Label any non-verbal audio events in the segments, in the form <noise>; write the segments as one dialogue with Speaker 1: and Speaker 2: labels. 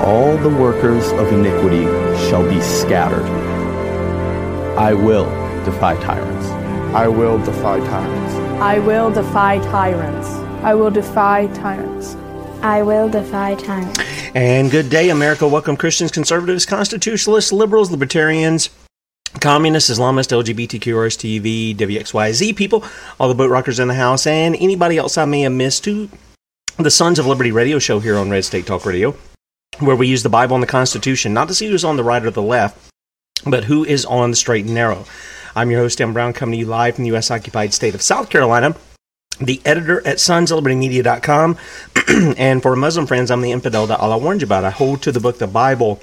Speaker 1: All the workers of iniquity shall be scattered. I will defy tyrants.
Speaker 2: I will defy tyrants.
Speaker 3: I will defy tyrants.
Speaker 4: I will defy tyrants.
Speaker 5: I will defy tyrants.
Speaker 6: And good day, America. Welcome, Christians, conservatives, constitutionalists, liberals, libertarians, communists, Islamists, LGBTQ, RSTV, WXYZ people, all the boat rockers in the house, and anybody else I may have missed to the Sons of Liberty radio show here on Red State Talk Radio, where we use the Bible and the Constitution, not to see who's on the right or the left, but who is on the straight and narrow. I'm your host, Dan Brown, coming to you live from the U.S. occupied state of South Carolina the editor at sonsoflibertymedia.com. <clears throat> and for Muslim friends, I'm the infidel that Allah warned you about. I hold to the book, the Bible,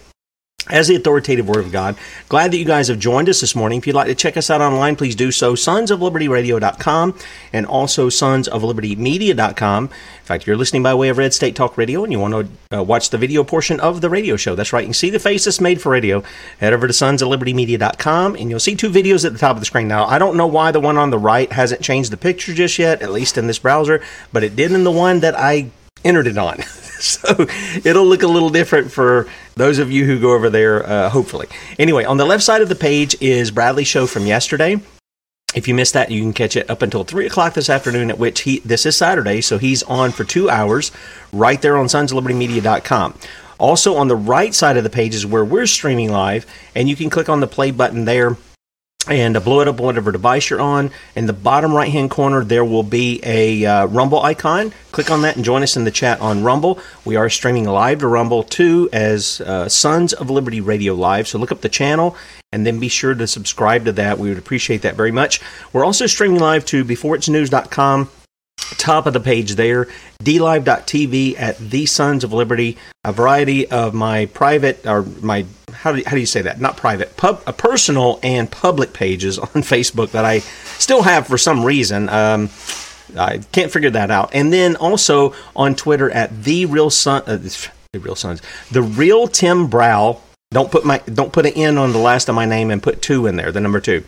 Speaker 6: as the authoritative word of God. Glad that you guys have joined us this morning. If you'd like to check us out online, please do so. Sons of Liberty Sonsoflibertyradio.com and also Sons of Liberty sonsoflibertymedia.com. In fact, if you're listening by way of Red State Talk Radio and you want to uh, watch the video portion of the radio show, that's right. You can see the face that's made for radio. Head over to Sons of Liberty sonsoflibertymedia.com and you'll see two videos at the top of the screen. Now, I don't know why the one on the right hasn't changed the picture just yet, at least in this browser, but it did in the one that I entered it on. <laughs> so it'll look a little different for those of you who go over there, uh, hopefully. Anyway, on the left side of the page is Bradley's show from yesterday. If you missed that, you can catch it up until 3 o'clock this afternoon, at which he, this is Saturday, so he's on for two hours right there on sonsoflibertymedia.com. Also, on the right side of the page is where we're streaming live, and you can click on the play button there and blow it up on whatever device you're on. In the bottom right hand corner, there will be a uh, Rumble icon. Click on that and join us in the chat on Rumble. We are streaming live to Rumble too as uh, Sons of Liberty Radio Live. So look up the channel and then be sure to subscribe to that. We would appreciate that very much. We're also streaming live to beforeitsnews.com top of the page there dlive.tv at the sons of liberty a variety of my private or my how do, how do you say that? Not private pub uh, personal and public pages <laughs> on facebook that i still have for some reason. Um, i can't figure that out. And then also on twitter at the real son uh, the <laughs> real sons the real tim brow. Don't put my don't put an n on the last of my name and put two in there the number two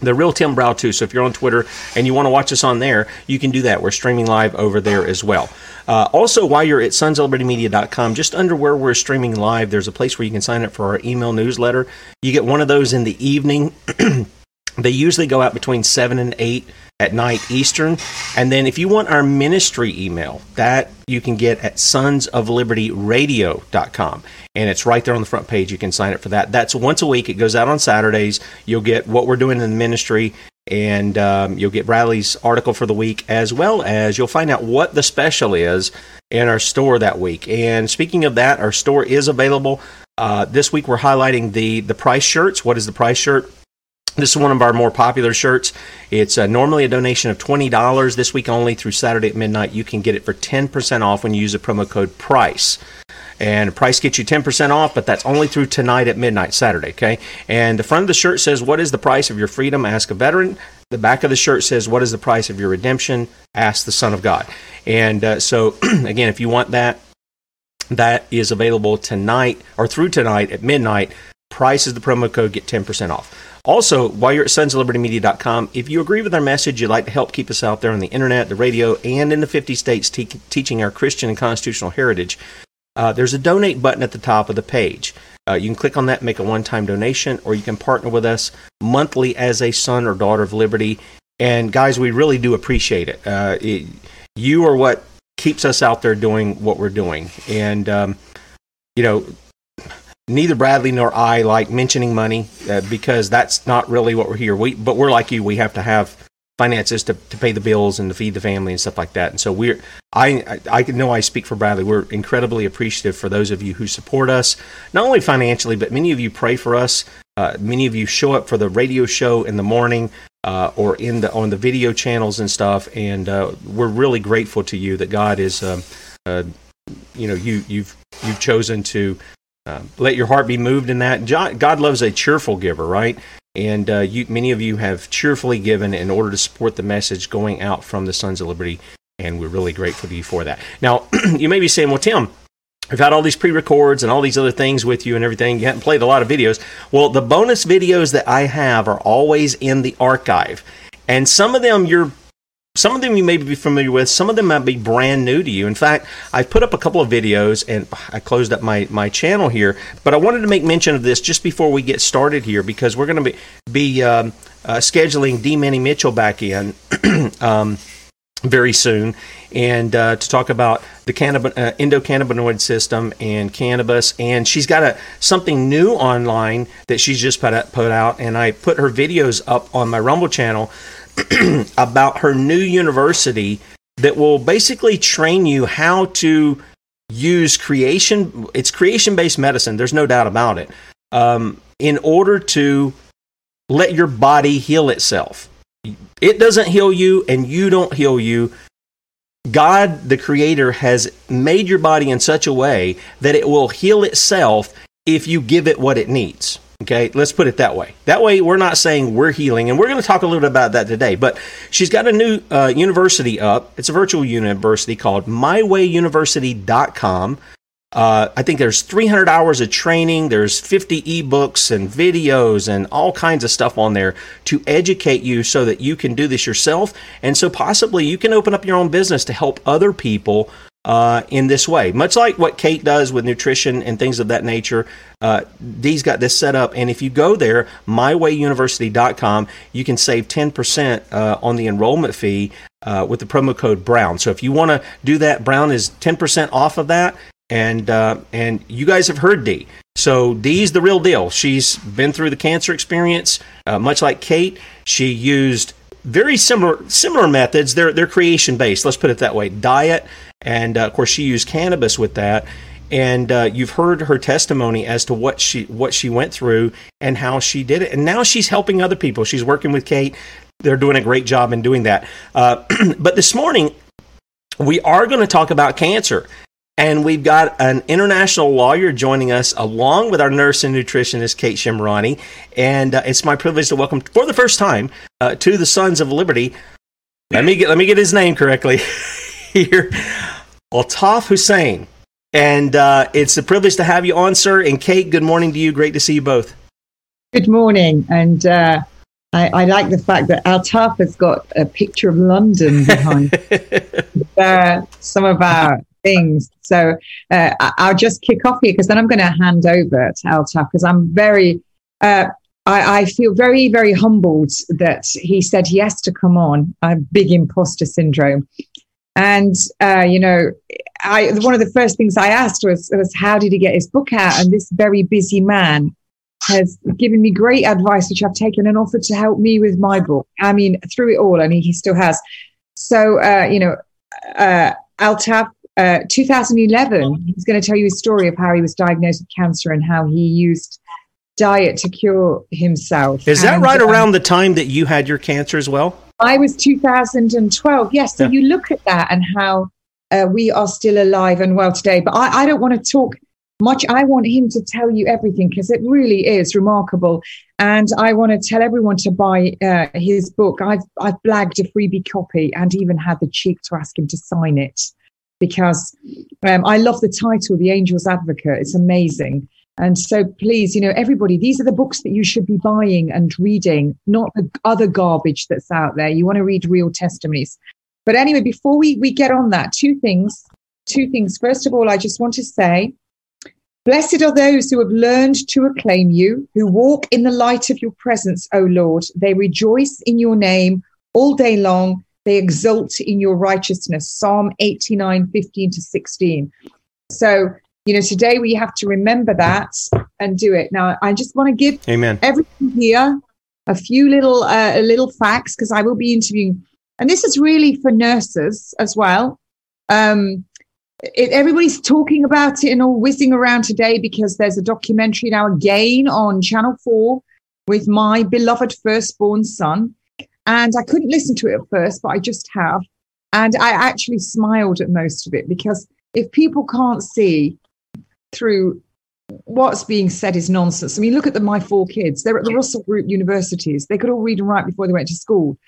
Speaker 6: the real Tim Brow too. So if you're on Twitter and you want to watch us on there, you can do that. We're streaming live over there as well. Uh, also, while you're at sonsoflibertymedia.com, just under where we're streaming live, there's a place where you can sign up for our email newsletter. You get one of those in the evening. <clears throat> They usually go out between 7 and 8 at night Eastern. And then if you want our ministry email, that you can get at sonsoflibertyradio.com. And it's right there on the front page. You can sign up for that. That's once a week. It goes out on Saturdays. You'll get what we're doing in the ministry, and um, you'll get Bradley's article for the week, as well as you'll find out what the special is in our store that week. And speaking of that, our store is available. Uh, this week we're highlighting the the price shirts. What is the price shirt? This is one of our more popular shirts. It's uh, normally a donation of $20. This week only through Saturday at midnight, you can get it for 10% off when you use the promo code PRICE. And price gets you 10% off, but that's only through tonight at midnight, Saturday, okay? And the front of the shirt says, What is the price of your freedom? Ask a veteran. The back of the shirt says, What is the price of your redemption? Ask the Son of God. And uh, so, <clears throat> again, if you want that, that is available tonight or through tonight at midnight. Price is the promo code, get 10% off. Also, while you're at sonsoflibertymedia.com, if you agree with our message, you'd like to help keep us out there on the internet, the radio, and in the 50 states te- teaching our Christian and constitutional heritage, uh, there's a donate button at the top of the page. Uh, you can click on that, make a one time donation, or you can partner with us monthly as a son or daughter of liberty. And guys, we really do appreciate it. Uh, it you are what keeps us out there doing what we're doing. And, um, you know, neither Bradley nor I like mentioning money uh, because that's not really what we're here. We, but we're like you. We have to have finances to, to pay the bills and to feed the family and stuff like that. And so we're, I, I, know I speak for Bradley. We're incredibly appreciative for those of you who support us, not only financially, but many of you pray for us. Uh, many of you show up for the radio show in the morning uh, or in the on the video channels and stuff. And uh, we're really grateful to you that God is, um, uh, you know, you you've you've chosen to uh, let your heart be moved in that. God loves a cheerful giver, right? And uh, you, many of you have cheerfully given in order to support the message going out from the Sons of Liberty, and we're really grateful to you for that. Now, <clears throat> you may be saying, well, Tim, We've had all these pre-records and all these other things with you and everything. You haven't played a lot of videos. Well, the bonus videos that I have are always in the archive. And some of them you're some of them you may be familiar with, some of them might be brand new to you. In fact, I put up a couple of videos and I closed up my, my channel here, but I wanted to make mention of this just before we get started here because we're going to be, be um, uh, scheduling D. Manny Mitchell back in <clears throat> um, very soon and uh, to talk about the cannab- uh, endocannabinoid system and cannabis. And she's got a something new online that she's just put out, put out, and I put her videos up on my Rumble channel <clears throat> about her new university that will basically train you how to use creation. It's creation based medicine. There's no doubt about it. Um, in order to let your body heal itself, it doesn't heal you, and you don't heal you. God, the Creator, has made your body in such a way that it will heal itself if you give it what it needs. Okay, let's put it that way. That way, we're not saying we're healing, and we're going to talk a little bit about that today. But she's got a new uh, university up. It's a virtual university called MyWayUniversity.com. Uh, I think there's 300 hours of training. There's 50 ebooks and videos and all kinds of stuff on there to educate you so that you can do this yourself, and so possibly you can open up your own business to help other people uh, in this way. Much like what Kate does with nutrition and things of that nature, uh, Dee's got this set up. And if you go there, mywayuniversity.com, you can save 10% uh, on the enrollment fee uh, with the promo code Brown. So if you want to do that, Brown is 10% off of that. And uh, and you guys have heard Dee. So Dee's the real deal. She's been through the cancer experience, uh, much like Kate. She used very similar similar methods. They're they're creation based. Let's put it that way. Diet and uh, of course she used cannabis with that. And uh, you've heard her testimony as to what she what she went through and how she did it. And now she's helping other people. She's working with kate. They're doing a great job in doing that. Uh, <clears throat> but this morning we are going to talk about cancer. And we've got an international lawyer joining us along with our nurse and nutritionist kate Shemirani. and uh, it's my privilege to welcome for the first time uh, to the sons of liberty. Let me get let me get his name correctly <laughs> here, Altaf Hussain. And uh, it's a privilege to have you on, sir. And Kate, good morning to you. Great to see you both.
Speaker 7: Good morning. And uh, I, I, like the fact that Altaf has got a picture of London behind <laughs> uh, some of our things. So uh, I'll just kick off here because then I'm going to hand over to Altaf because I'm very, uh, I, I, feel very, very humbled that he said he has to come on. A big imposter syndrome. And, uh, you know, I, one of the first things I asked was, was, how did he get his book out? And this very busy man has given me great advice, which I've taken and offered to help me with my book. I mean, through it all, and he, he still has. So, uh, you know, uh, Altaf, uh, 2011, he's going to tell you a story of how he was diagnosed with cancer and how he used diet to cure himself.
Speaker 6: Is
Speaker 7: and,
Speaker 6: that right um, around the time that you had your cancer as well?
Speaker 7: I was 2012. Yes. So yeah. you look at that and how uh, we are still alive and well today. But I, I don't want to talk much. I want him to tell you everything because it really is remarkable. And I want to tell everyone to buy uh, his book. I've, I've blagged a freebie copy and even had the cheek to ask him to sign it because um, I love the title, The Angel's Advocate. It's amazing. And so please, you know, everybody, these are the books that you should be buying and reading, not the other garbage that's out there. You want to read real testimonies. But anyway, before we, we get on that, two things. Two things. First of all, I just want to say, Blessed are those who have learned to acclaim you, who walk in the light of your presence, O Lord. They rejoice in your name all day long. They exult in your righteousness. Psalm 89, 15 to 16. So you know, today we have to remember that and do it. Now, I just want to give
Speaker 6: Amen.
Speaker 7: everyone here a few little uh, little facts because I will be interviewing, and this is really for nurses as well. Um, it, everybody's talking about it and all whizzing around today because there's a documentary now again on Channel Four with my beloved firstborn son, and I couldn't listen to it at first, but I just have, and I actually smiled at most of it because if people can't see through what's being said is nonsense. I mean, look at the, my four kids. They're at the Russell Group universities. They could all read and write before they went to school.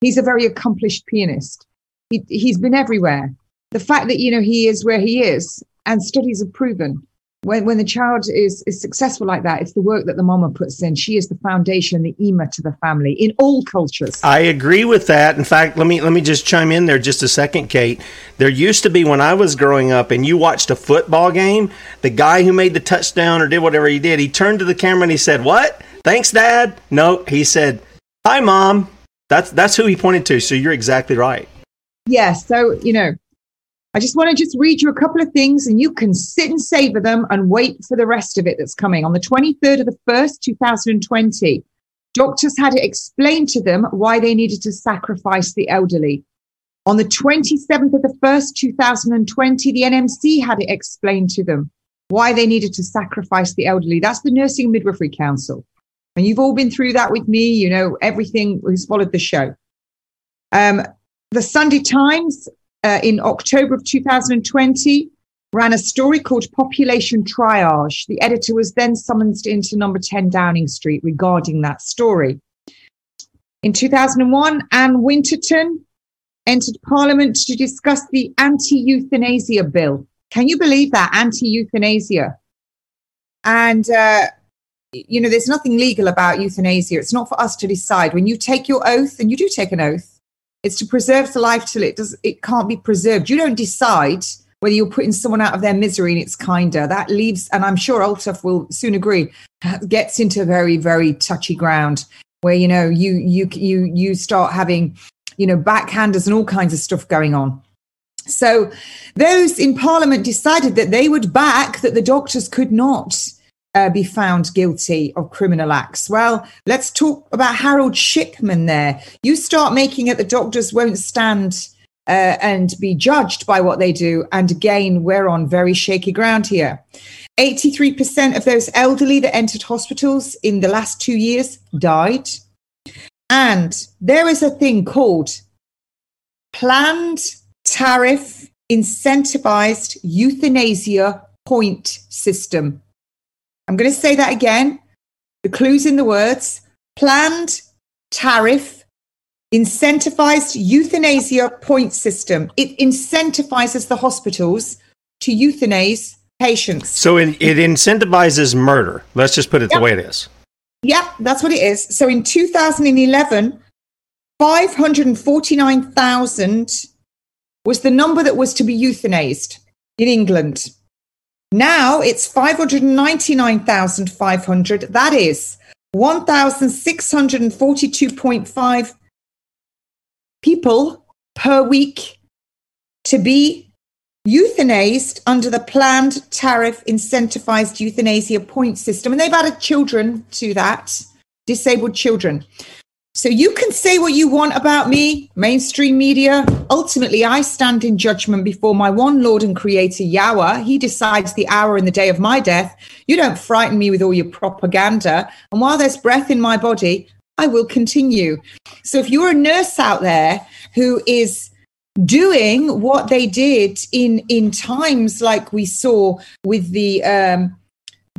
Speaker 7: He's a very accomplished pianist. He, he's been everywhere. The fact that, you know, he is where he is and studies have proven when, when the child is, is successful like that, it's the work that the mama puts in. She is the foundation, the ima to the family in all cultures.
Speaker 6: I agree with that. In fact, let me let me just chime in there just a second, Kate. There used to be when I was growing up and you watched a football game, the guy who made the touchdown or did whatever he did, he turned to the camera and he said, What? Thanks, Dad. No, he said, Hi, Mom. That's that's who he pointed to. So you're exactly right.
Speaker 7: Yes. Yeah, so, you know, I just want to just read you a couple of things and you can sit and savor them and wait for the rest of it that's coming. On the 23rd of the 1st, 2020, doctors had it explained to them why they needed to sacrifice the elderly. On the 27th of the 1st, 2020, the NMC had it explained to them why they needed to sacrifice the elderly. That's the Nursing Midwifery Council. And you've all been through that with me, you know, everything who's followed the show. Um, the Sunday Times uh, in October of 2020 ran a story called Population Triage. The editor was then summoned into number 10 Downing Street regarding that story. In 2001, Ann Winterton entered Parliament to discuss the anti euthanasia bill. Can you believe that? Anti euthanasia. And, uh, you know, there's nothing legal about euthanasia. It's not for us to decide. When you take your oath, and you do take an oath, it's to preserve the life till it does. It can't be preserved. You don't decide whether you're putting someone out of their misery and it's kinder. That leaves, and I'm sure Altaf will soon agree, gets into very, very touchy ground where you know you you you you start having you know backhanders and all kinds of stuff going on. So those in Parliament decided that they would back that the doctors could not uh, be found guilty of criminal acts. Well, let's talk about Harold Shipman there. You start making it the doctors won't stand uh, and be judged by what they do. And again, we're on very shaky ground here. 83% of those elderly that entered hospitals in the last two years died. And there is a thing called planned tariff incentivized euthanasia point system. I'm going to say that again. The clues in the words planned tariff incentivized euthanasia point system. It incentivizes the hospitals to euthanize patients.
Speaker 6: So it, it incentivizes murder. Let's just put it yep. the way it is.
Speaker 7: Yep, that's what it is. So in 2011, 549,000 was the number that was to be euthanized in England. Now it's 599,500. That is 1,642.5 people per week to be euthanized under the planned tariff incentivized euthanasia point system. And they've added children to that, disabled children. So you can say what you want about me, mainstream media. Ultimately, I stand in judgment before my one Lord and Creator, Yahweh. He decides the hour and the day of my death. You don't frighten me with all your propaganda. And while there's breath in my body, I will continue. So if you're a nurse out there who is doing what they did in in times like we saw with the um,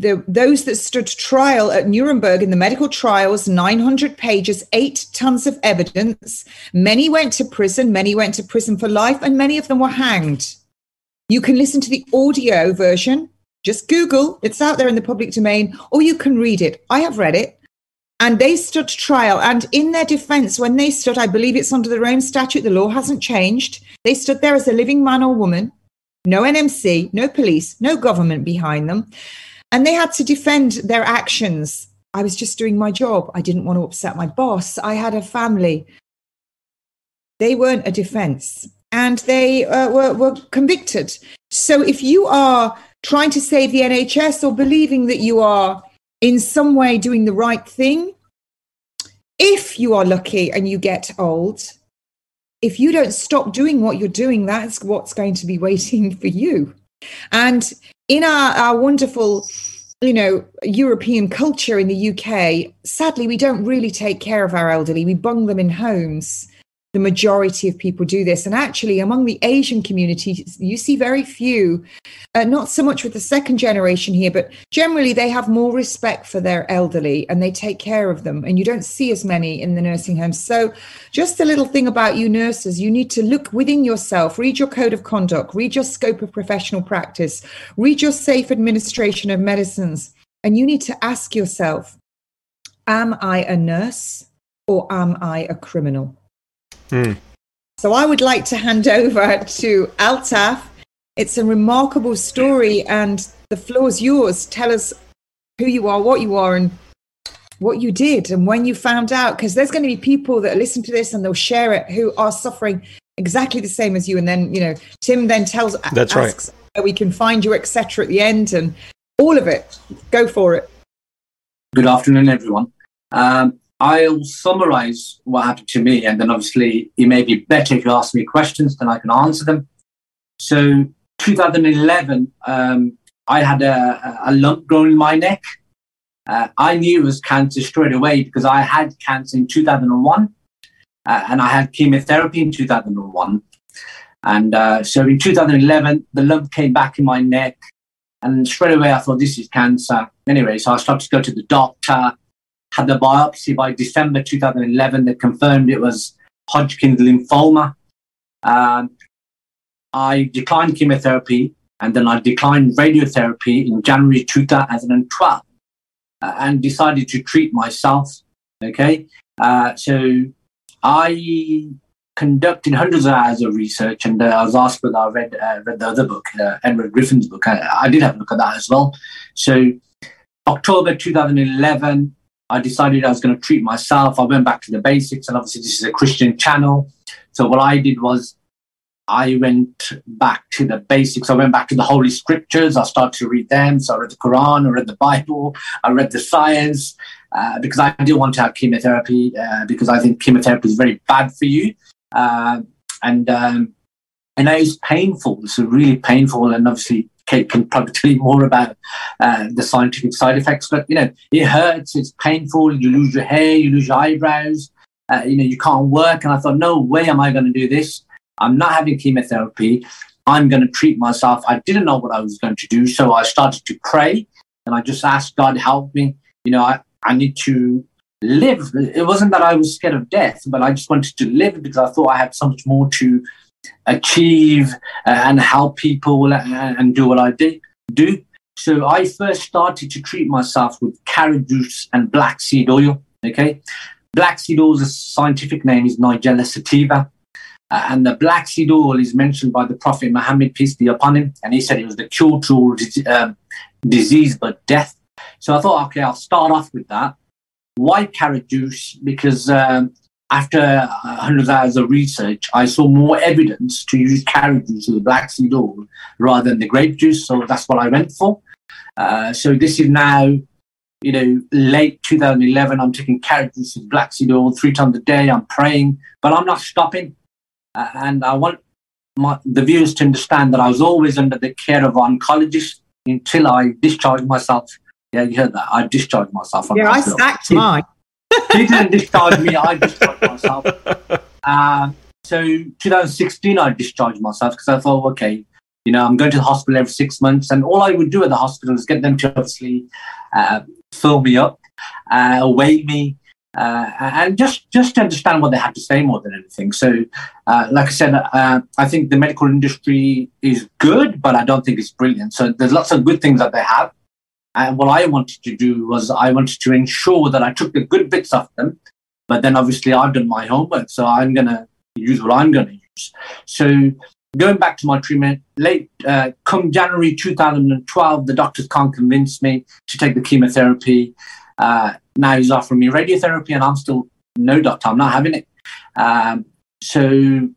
Speaker 7: the those that stood trial at Nuremberg in the medical trials, 900 pages, eight tons of evidence. Many went to prison, many went to prison for life, and many of them were hanged. You can listen to the audio version. Just Google, it's out there in the public domain, or you can read it. I have read it. And they stood trial. And in their defense, when they stood, I believe it's under the Rome statute, the law hasn't changed. They stood there as a living man or woman, no NMC, no police, no government behind them. And they had to defend their actions. I was just doing my job. I didn't want to upset my boss. I had a family. They weren't a defense and they uh, were, were convicted. So if you are trying to save the NHS or believing that you are in some way doing the right thing, if you are lucky and you get old, if you don't stop doing what you're doing, that's what's going to be <laughs> waiting for you. And in our, our wonderful you know european culture in the uk sadly we don't really take care of our elderly. We bung them in homes the majority of people do this. And actually, among the Asian community, you see very few, uh, not so much with the second generation here, but generally they have more respect for their elderly and they take care of them. And you don't see as many in the nursing homes. So, just a little thing about you nurses you need to look within yourself, read your code of conduct, read your scope of professional practice, read your safe administration of medicines. And you need to ask yourself, am I a nurse or am I a criminal?
Speaker 6: Mm.
Speaker 7: So I would like to hand <laughs> over to Altaf. It's a remarkable story, and the floor is yours. Tell us who you are, what you are, and what you did, and when you found out. Because there's going to be people that listen to this and they'll share it who are suffering exactly the same as you. And then, you know, Tim then tells,
Speaker 6: That's
Speaker 7: asks
Speaker 6: right.
Speaker 7: where we can find you, etc. At the end, and all of it. Go for it.
Speaker 8: Good afternoon, everyone. Um, I'll summarize what happened to me, and then obviously it may be better if you ask me questions, than I can answer them. So, 2011, um, I had a, a, lump growing in my neck. Uh, I knew it was cancer straight away because I had cancer in 2001, uh, and I had chemotherapy in 2001. And uh, so in 2011, the lump came back in my neck, and straight away I thought this is cancer. Anyway, so I started to go to the doctor had the biopsy by December 2011 that confirmed it was Hodgkin's lymphoma. Um, I declined chemotherapy and then I declined radiotherapy in January 2012 uh, and decided to treat myself. Okay. Uh, so I conducted hundreds of hours of research and uh, I was asked whether I read, uh, read the other book, uh, Edward Griffin's book. I, I did have a look at that as well. So October 2011, I decided I was going to treat myself. I went back to the basics, and obviously, this is a Christian channel. So, what I did was I went back to the basics. I went back to the Holy Scriptures. I started to read them. So, I read the Quran, I read the Bible, I read the science uh, because I didn't want to have chemotherapy uh, because I think chemotherapy is very bad for you. Uh, and um, and it's painful. It's really painful, and obviously can probably <laughs> tell you more about uh, the scientific side effects. But you know, it hurts. It's painful. You lose your hair. You lose your eyebrows. Uh, you know, you can't work. And I thought, no way am I going to do this. I'm not having chemotherapy. I'm going to treat myself. I didn't know what I was going to do, so I started to pray, and I just asked God, help me. You know, I, I need to live. It wasn't that I was scared of death, but I just wanted to live because I thought I had so much more to achieve uh, and help people and, and do what I do. So I first started to treat myself with carrot juice and black seed oil. Okay, black seed oil's a scientific name is Nigella sativa, uh, and the black seed oil is mentioned by the Prophet Muhammad peace be upon him, and he said it was the cure to all um, disease but death. So I thought, okay, I'll start off with that. why carrot juice? Because um, after hundreds of hours of research, I saw more evidence to use carrot juice with black seed oil rather than the grape juice. So that's what I went for. Uh, so this is now, you know, late 2011. I'm taking carrot juice with black seed oil three times a day. I'm praying, but I'm not stopping. Uh, and I want my, the viewers to understand that I was always under the care of oncologist until I discharged myself. Yeah, you heard that. I discharged myself.
Speaker 7: yeah, I sacked mine
Speaker 8: he didn't discharge me. I discharged myself. Uh, so 2016, I discharged myself because I thought, okay, you know, I'm going to the hospital every six months, and all I would do at the hospital is get them to obviously uh, fill me up, uh, weigh me, uh, and just just understand what they had to say more than anything. So, uh, like I said, uh, I think the medical industry is good, but I don't think it's brilliant. So there's lots of good things that they have, and what I wanted to do was I wanted to ensure that I took the good bits of them, but then obviously I've done my homework, so I'm going to use what I'm going to use. So going back to my treatment, late uh, come January 2012, the doctors can't convince me to take the chemotherapy. Uh, now he's offering me radiotherapy, and I'm still no doctor. I'm not having it. Um, so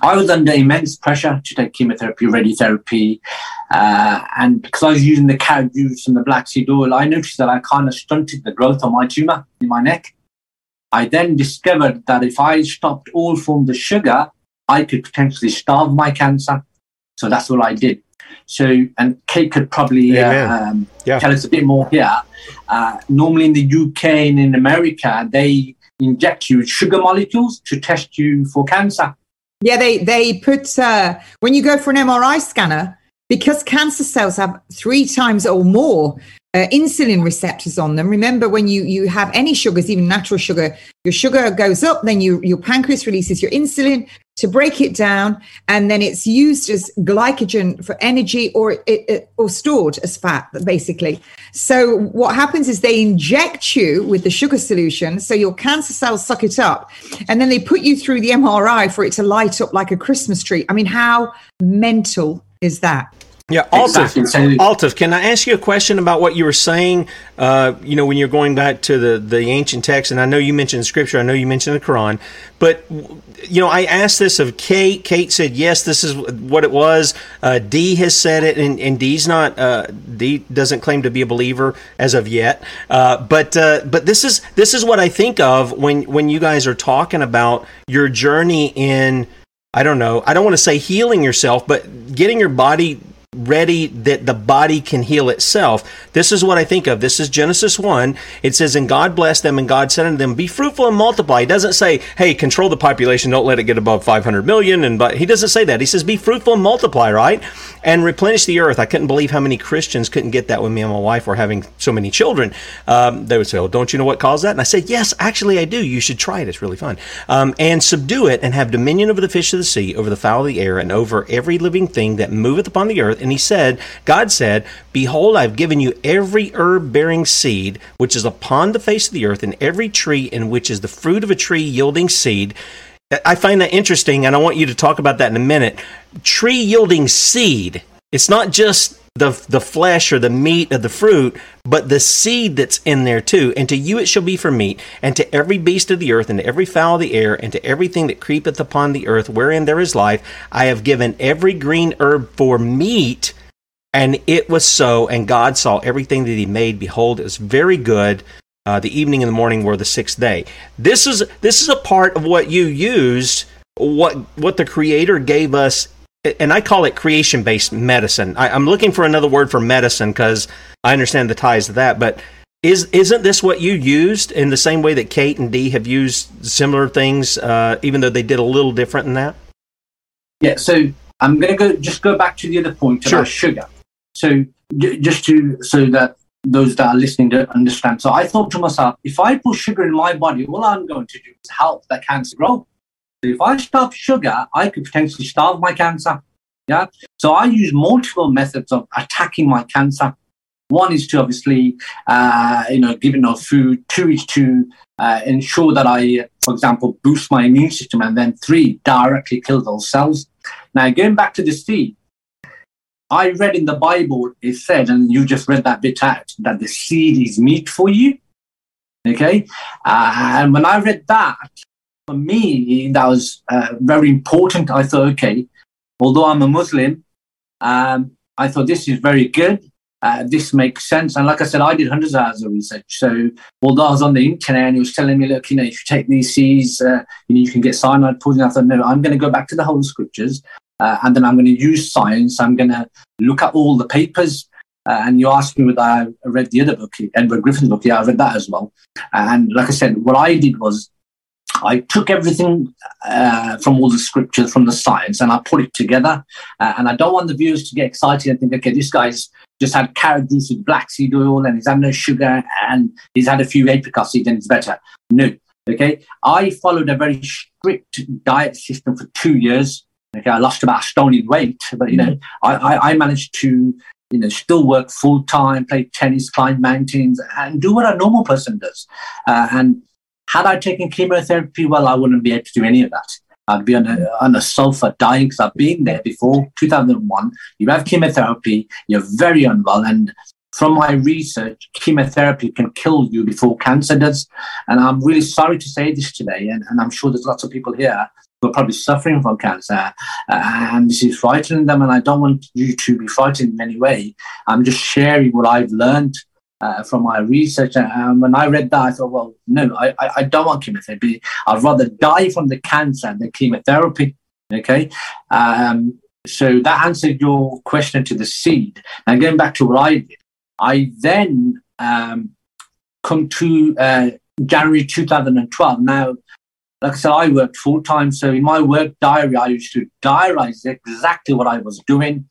Speaker 8: I was under immense pressure to take chemotherapy, radiotherapy, uh, and because I was using the carrot juice and the black seed oil, I noticed that I kind of stunted the growth of my tumor in my neck. I then discovered that if I stopped all forms of sugar, I could potentially starve my cancer. So that's what I did. So, and Kate could probably uh, um, yeah. tell us a bit more here. Uh, normally in the UK and in America, they inject you with sugar molecules to test you for cancer.
Speaker 7: Yeah, they they put uh, when you go for an MRI scanner because cancer cells have three times or more uh, insulin receptors on them. Remember, when you you have any sugars, even natural sugar, your sugar goes up, then you, your pancreas releases your insulin to break it down, and then it's used as glycogen for energy or it, it, or stored as fat, basically. So what happens is they inject you with the sugar solution, so your cancer cells suck it up, and then they put you through the MRI for it to light up like a Christmas tree. I mean, how mental is that?
Speaker 6: Yeah, exactly. Altaf, can I ask you a question about what you were saying? Uh, you know, when you're going back to the, the ancient text, and I know you mentioned Scripture, I know you mentioned the Quran, but you know, I asked this of Kate. Kate said yes, this is what it was. Uh, Dee has said it, and, and Dee's not. Uh, Dee doesn't claim to be a believer as of yet. Uh, but uh, but this is this is what I think of when when you guys are talking about your journey in. I don't know. I don't want to say healing yourself, but getting your body ready that the body can heal itself. This is what I think of. This is Genesis 1. It says, And God blessed them, and God said unto them, Be fruitful and multiply. He doesn't say, Hey, control the population, don't let it get above 500 million. And but he doesn't say that. He says, Be fruitful and multiply, right? And replenish the earth. I couldn't believe how many Christians couldn't get that when me and my wife were having so many children. Um, they would say, Oh, don't you know what caused that? And I said, Yes, actually, I do. You should try it. It's really fun. Um, and subdue it, and have dominion over the fish of the sea, over the fowl of the air, and over every living thing that moveth upon the earth and he said, God said, Behold, I've given you every herb bearing seed which is upon the face of the earth, and every tree in which is the fruit of a tree yielding seed. I find that interesting, and I want you to talk about that in a minute. Tree yielding seed. It's not just the the flesh or the meat of the fruit, but the seed that's in there too. And to you it shall be for meat, and to every beast of the earth, and to every fowl of the air, and to everything that creepeth upon the earth, wherein there is life, I have given every green herb for meat. And it was so, and God saw everything that He made. Behold, it was very good. Uh, the evening and the morning were the sixth day. This is this is a part of what you used, what what the Creator gave us and I call it creation based medicine. I, am looking for another word for medicine because I understand the ties to that. But is isn't this what you used in the same way that Kate and Dee have used similar things, uh, even though they did a little different than that?
Speaker 8: Yeah. So I'm going to go just go back to the other point
Speaker 6: sure.
Speaker 8: about sugar. So j- just to so that those that are listening don't understand. So I thought to myself, if I put sugar in my body, all I'm going to do is help that cancer grow. If I stop sugar, I could potentially starve my cancer. Yeah. So I use multiple methods of attacking my cancer. One is to obviously, uh, you know, give enough food. Two is to uh, ensure that I, for example, boost my immune system. And then three, directly kill those cells. Now, going back to the seed, I read in the Bible, it said, and you just read that bit out, that the seed is meat for you. Okay. Uh, and when I read that, for me, that was uh, very important. I thought, okay, although I'm a Muslim, um, I thought this is very good. Uh, this makes sense. And like I said, I did hundreds of hours of research. So although I was on the internet and he was telling me, look, you know, if you take these seeds, uh, you know, you can get cyanide poisoning. I thought, no, I'm going to go back to the Holy Scriptures uh, and then I'm going to use science. I'm going to look at all the papers. Uh, and you asked me whether I read the other book, Edward Griffin's book. Yeah, I read that as well. And like I said, what I did was I took everything uh, from all the scriptures, from the science, and I put it together. Uh, and I don't want the viewers to get excited and think, okay, this guy's just had carrot juice with black seed oil and he's had no sugar and he's had a few apricot seeds and it's better. No. Okay. I followed a very strict diet system for two years. Okay. I lost about a stone in weight, but you know, I, I, I managed to you know, still work full time, play tennis, climb mountains, and do what a normal person does. Uh, and had I taken chemotherapy, well, I wouldn't be able to do any of that. I'd be on a, on a sofa dying because I've been there before, 2001. You have chemotherapy, you're very unwell. And from my research, chemotherapy can kill you before cancer does. And I'm really sorry to say this today. And, and I'm sure there's lots of people here who are probably suffering from cancer. Uh, and this is frightening them. And I don't want you to be frightened in any way. I'm just sharing what I've learned uh, from my research. And when I read that, I thought, well, no, I, I don't want chemotherapy. I'd rather die from the cancer than chemotherapy. Okay. Um, so that answered your question to the seed. Now, going back to what I did, I then um, come to uh, January 2012. Now, like I said, I worked full time. So in my work diary, I used to diarize exactly what I was doing,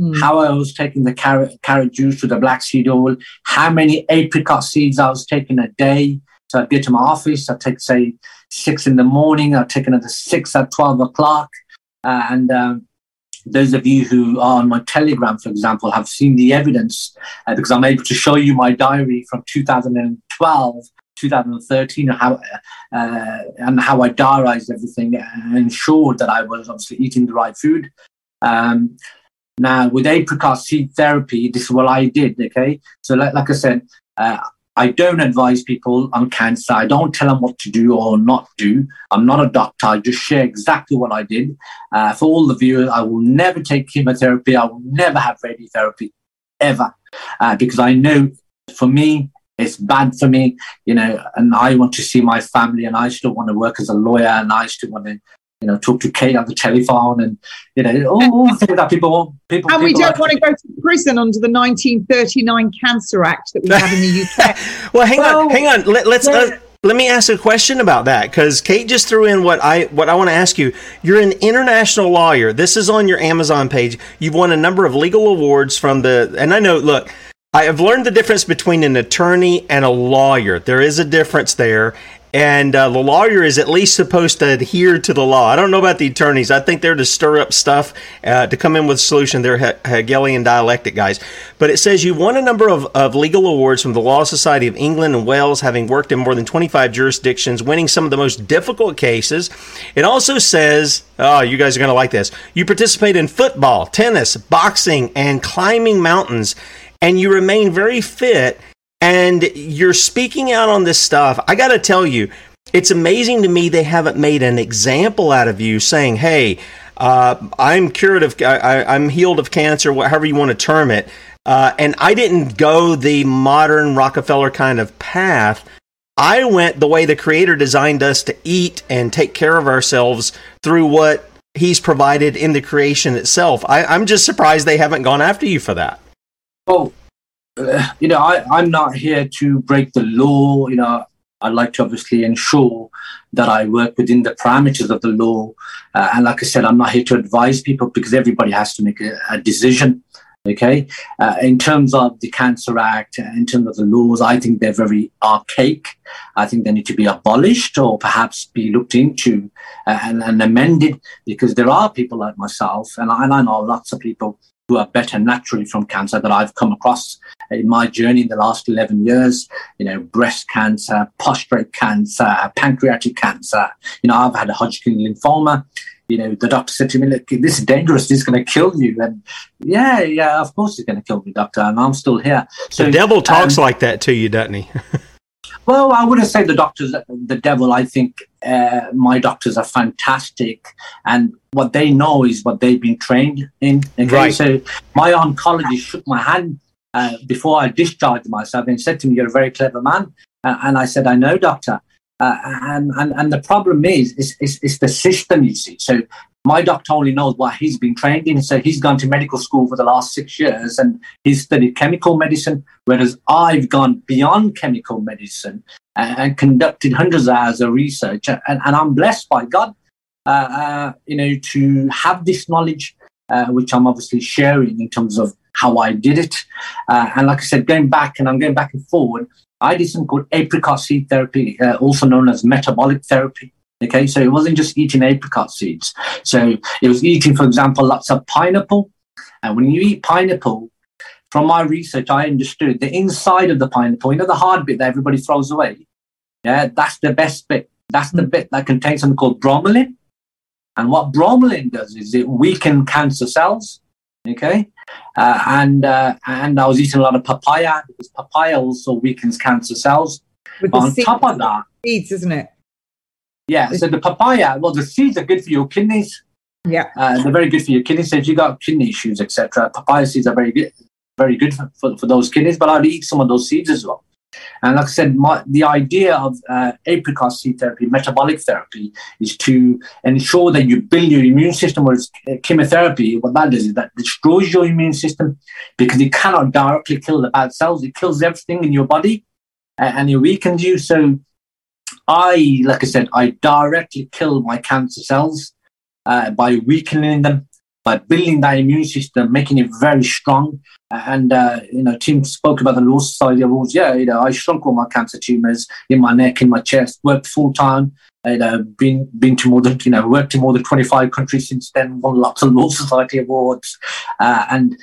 Speaker 8: Mm. How I was taking the carrot, carrot juice with the black seed oil, how many apricot seeds I was taking a day. So I'd get to my office, I'd take, say, six in the morning, I'd take another six at 12 o'clock. Uh, and um, those of you who are on my Telegram, for example, have seen the evidence uh, because I'm able to show you my diary from 2012 2013 how, uh, and how I diarized everything and ensured that I was obviously eating the right food. Um, now, with apricot seed therapy, this is what I did. Okay. So, like, like I said, uh, I don't advise people on cancer. I don't tell them what to do or not do. I'm not a doctor. I just share exactly what I did. Uh, for all the viewers, I will never take chemotherapy. I will never have radiotherapy ever uh, because I know for me, it's bad for me, you know, and I want to see my family and I still want to work as a lawyer and I still want to you know, talk to Kate on the telephone and, you know, all things that people, want people.
Speaker 7: And
Speaker 8: people
Speaker 7: we don't want to go to prison under the 1939 Cancer Act that we have in the
Speaker 6: UK. <laughs> well, hang well, on, hang on. Let, us uh, let me ask a question about that because Kate just threw in what I what I want to ask you. You're an international lawyer. This is on your Amazon page. You've won a number of legal awards from the, and I know. Look, I have learned the difference between an attorney and a lawyer. There is a difference there, and uh, the lawyer is at least supposed to adhere to the law. I don't know about the attorneys. I think they're to stir up stuff uh, to come in with a solution. They're Hegelian dialectic guys. But it says you won a number of, of legal awards from the Law Society of England and Wales, having worked in more than 25 jurisdictions, winning some of the most difficult cases. It also says, oh, you guys are going to like this. You participate in football, tennis, boxing, and climbing mountains, and you remain very fit and you're speaking out on this stuff. I got to tell you, it's amazing to me they haven't made an example out of you saying, hey, uh, I'm cured of, I, am healed of cancer, however you want to term it. Uh, and I didn't go the modern Rockefeller kind of path. I went the way the creator designed us to eat and take care of ourselves through what he's provided in the creation itself. I, I'm just surprised they haven't gone after you for that. <sighs>
Speaker 8: You know, I, I'm not here to break the law. You know, I'd like to obviously ensure that I work within the parameters of the law. Uh, and like I said, I'm not here to advise people because everybody has to make a, a decision. Okay. Uh, in terms of the Cancer Act, in terms of the laws, I think they're very archaic. I think they need to be abolished or perhaps be looked into uh, and, and, amended because there are people like myself, and I, and I know lots of people who are better naturally from cancer that I've come across in my journey in the last 11 years. You know, breast cancer, prostate cancer, pancreatic cancer. You know, I've had a Hodgkin lymphoma. You know, the doctor said to me, look, this is dangerous. This is going to kill you. And yeah, yeah, of course it's going to kill me, doctor. And I'm still here.
Speaker 6: So the devil talks um, like that to you, doesn't he? <laughs>
Speaker 8: Well, I wouldn't say the doctors, the devil. I think uh, my doctors are fantastic, and what they know is what they've been trained in. Okay?
Speaker 6: Right.
Speaker 8: So my oncologist shook my hand uh, before I discharged myself and said to me, "You're a very clever man." Uh, and I said, "I know, doctor." Uh, and, and and the problem is, is, is, is the system. You see, so my doctor only knows what he's been trained in. So he's gone to medical school for the last six years and he's studied chemical medicine, whereas I've gone beyond chemical medicine and, and conducted hundreds of hours of research. And, and I'm blessed by God, uh, uh, you know, to have this knowledge, uh, which I'm obviously sharing in terms of how I did it. Uh, and like I said, going back and I'm going back and forward, I did something called apricot seed therapy, uh, also known as metabolic therapy. Okay, so it wasn't just eating apricot seeds. So it was eating, for example, lots of pineapple. And when you eat pineapple, from my research, I understood the inside of the pineapple, you know, the hard bit that everybody throws away. Yeah, that's the best bit. That's the bit that contains something called bromelain. And what bromelain does is it weakens cancer cells. Okay, uh, and uh, and I was eating a lot of papaya because papaya also weakens cancer cells. On
Speaker 7: seeds,
Speaker 8: top of that,
Speaker 7: seeds, isn't it?
Speaker 8: Yeah, so the papaya, well, the seeds are good for your kidneys.
Speaker 7: Yeah.
Speaker 8: Uh, they're very good for your kidneys. So if you got kidney issues, etc., papaya seeds are very good, very good for, for, for, those kidneys. But I'd eat some of those seeds as well. And like I said, my, the idea of uh, apricot seed therapy, metabolic therapy, is to ensure that you build your immune system. Whereas chemotherapy, what that does is that destroys your immune system because it cannot directly kill the bad cells. It kills everything in your body and it weakens you. So I, like I said, I directly kill my cancer cells uh, by weakening them, by building that immune system, making it very strong. And uh, you know, Tim spoke about the Law Society Rules. Yeah, you know, I shrunk all my cancer tumors in my neck, in my chest, worked full time. You know, been been to more than you know, worked in more than twenty five countries since then. Won lots of Law Society awards, uh, and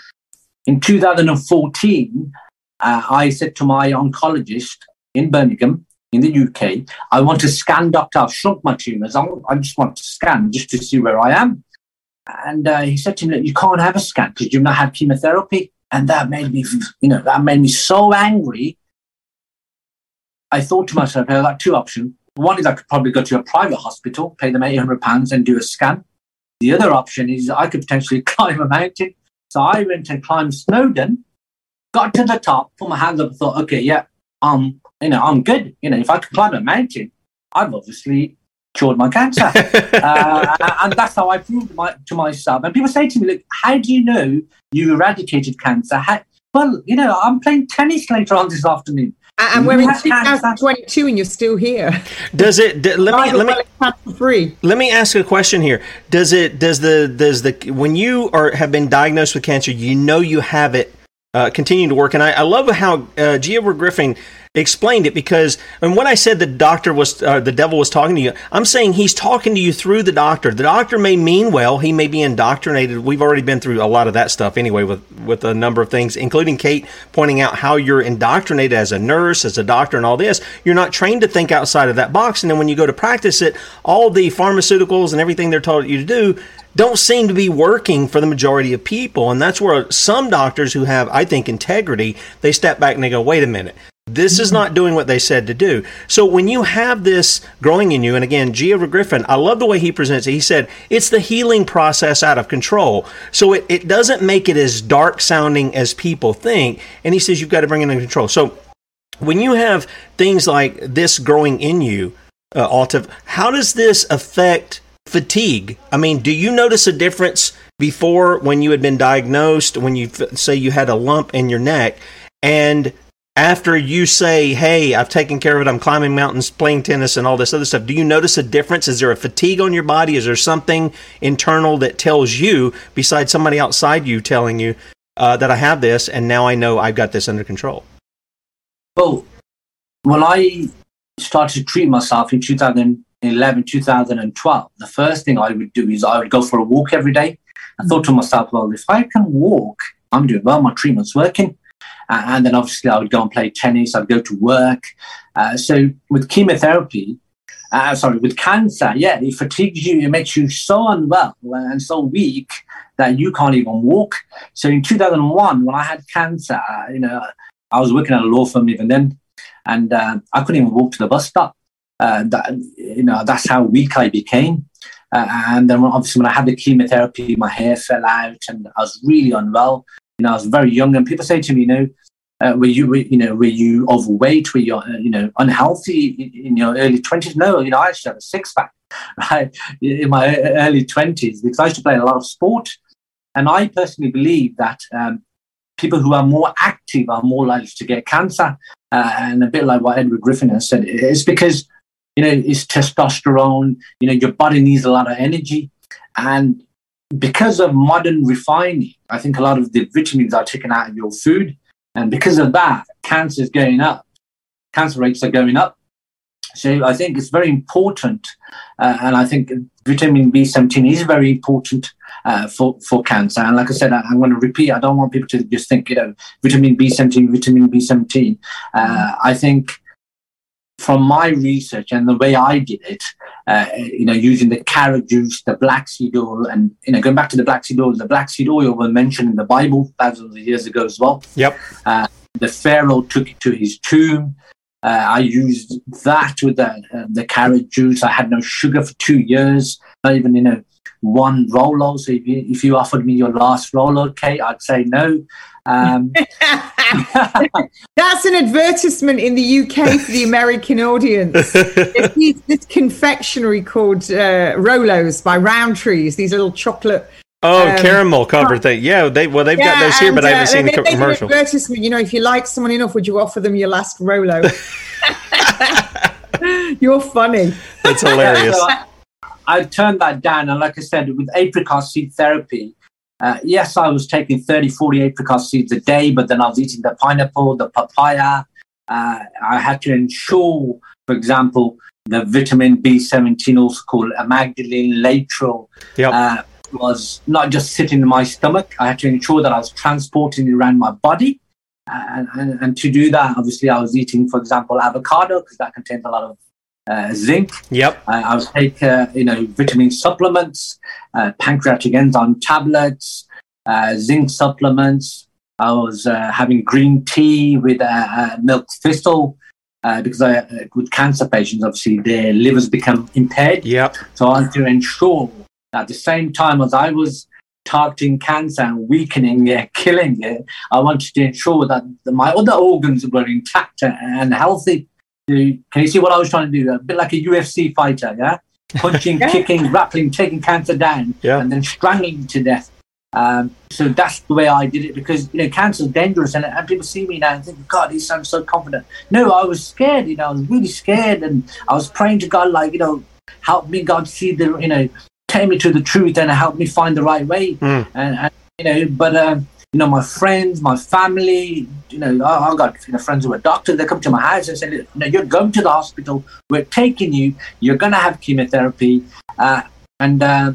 Speaker 8: in 2014, uh, I said to my oncologist in Birmingham, in the UK. I want to scan, doctor. I've shrunk my tumours. I, I just want to scan just to see where I am. And uh, he said to me, you can't have a scan because you've not had chemotherapy. And that made me, you know, that made me so angry. I thought to myself, "I've got two options. One is I could probably go to a private hospital, pay them £800 and do a scan. The other option is I could potentially <laughs> climb a mountain. So I went and climbed Snowdon, got to the top, put my hands up and thought, okay, yeah, I'm you know, I'm good. You know, if I can climb a mountain, I've obviously cured my cancer. <laughs> uh, and that's how I proved my, to myself. And people say to me, look, how do you know you eradicated cancer? How, well, you know, I'm playing tennis later on this afternoon.
Speaker 7: And we're in 2022 and you're still here.
Speaker 6: Does it? D- let me let me
Speaker 7: free.
Speaker 6: Let me ask a question here. Does it? Does the? Does the? When you are have been diagnosed with cancer, you know you have it. Uh, continue to work, and I, I love how uh, Gia Griffin explained it because and when I said the doctor was uh, the devil was talking to you, I'm saying he's talking to you through the doctor. The doctor may mean well, he may be indoctrinated. We've already been through a lot of that stuff anyway with with a number of things, including Kate pointing out how you're indoctrinated as a nurse, as a doctor, and all this. You're not trained to think outside of that box, and then when you go to practice it, all the pharmaceuticals and everything they're told you to do don't seem to be working for the majority of people. And that's where some doctors who have, I think, integrity, they step back and they go, wait a minute. This is not doing what they said to do. So when you have this growing in you, and again, Gio Griffin, I love the way he presents it. He said it's the healing process out of control. So it, it doesn't make it as dark sounding as people think. And he says you've got to bring it under control. So when you have things like this growing in you, uh, Altaf, how does this affect fatigue? I mean, do you notice a difference before when you had been diagnosed, when you f- say you had a lump in your neck, and after you say, "Hey, I've taken care of it. I'm climbing mountains, playing tennis, and all this other stuff," do you notice a difference? Is there a fatigue on your body? Is there something internal that tells you, besides somebody outside you telling you uh, that I have this, and now I know I've got this under control?
Speaker 8: Well, when I started to treat myself in 2011, 2012, the first thing I would do is I would go for a walk every day. I thought to myself, well, if I can walk, I'm doing well. My treatment's working uh, and then obviously I would go and play tennis, I'd go to work. Uh, so with chemotherapy, uh, sorry, with cancer, yeah, it fatigues you, it makes you so unwell and so weak that you can't even walk. So in 2001, when I had cancer, you know, I was working at a law firm even then, and uh, I couldn't even walk to the bus stop. Uh, that, you know, that's how weak I became. Uh, and then obviously when I had the chemotherapy, my hair fell out, and I was really unwell. You know, I was very young, and people say to me, you know, uh, were you, were, you know, were you overweight? Were you, uh, you know, unhealthy in, in your early twenties? No, you know, I actually had a six pack <laughs> right, in my early twenties because I used to play a lot of sport, and I personally believe that um, people who are more active are more likely to get cancer. Uh, and a bit like what Edward Griffin has said, it's because you know it's testosterone. You know, your body needs a lot of energy, and because of modern refining, I think a lot of the vitamins are taken out of your food. And because of that, cancer is going up. Cancer rates are going up. So I think it's very important, uh, and I think vitamin B17 is very important uh, for for cancer. And like I said, I, am going to repeat. I don't want people to just think, you know, vitamin B17, vitamin B17. Uh, I think from my research and the way I did it, uh, you know, using the carrot juice, the black seed oil, and you know, going back to the black seed oil, the black seed oil was mentioned in the Bible thousands of years ago as well.
Speaker 6: Yep.
Speaker 8: Uh, the Pharaoh took it to his tomb. Uh, I used that with the uh, the carrot juice. I had no sugar for two years, not even you know one Rolo. So if you, if you offered me your last Rolo, Kate, I'd say no. Um, <laughs>
Speaker 7: That's an advertisement in the UK for the American audience. It's <laughs> this confectionery called uh, Rolos by Rowntree's, these little chocolate.
Speaker 6: Oh, um, caramel covered thing. Yeah, they well they've yeah, got those here, and, but I haven't uh, seen the commercial.
Speaker 7: advertisement. You know, if you like someone enough, would you offer them your last Rolo? <laughs> You're funny.
Speaker 6: That's hilarious.
Speaker 8: so I, I turned that down, and like I said, with apricot seed therapy, uh, yes, I was taking 30, 40 apricot seeds a day, but then I was eating the pineapple, the papaya. Uh, I had to ensure, for example, the vitamin B17, also called amygdalin laetrile,
Speaker 6: yep.
Speaker 8: uh, was not just sitting in my stomach. I had to ensure that I was transporting it around my body. And, and, and to do that, obviously, I was eating, for example, avocado, because that contains a lot of uh, zinc.
Speaker 6: Yep.
Speaker 8: I, I was take uh, you know vitamin supplements, uh, pancreatic enzyme tablets, uh, zinc supplements. I was uh, having green tea with uh, milk thistle. because I, with cancer patients, obviously their livers become impaired.
Speaker 6: Yep.
Speaker 8: So I had to ensure at the same time as I was targeting cancer and weakening it, killing it, I wanted to ensure that my other organs were intact and healthy can you see what I was trying to do? A bit like a UFC fighter, yeah? Punching, <laughs> kicking, grappling, taking cancer down,
Speaker 6: yeah.
Speaker 8: and then strangling to death. Um, so that's the way I did it because you know cancer is dangerous, and, and people see me now and think, God, he sounds so confident. No, I was scared. You know, I was really scared, and I was praying to God, like you know, help me, God, see the you know, take me to the truth and help me find the right way.
Speaker 6: Mm.
Speaker 8: And, and, you know, but um, you know, my friends, my family, you know, I, I got you know, friends who are doctors. They come to my house and say, you know, you're going to the hospital. We're taking you. You're going to have chemotherapy. Uh, and, uh,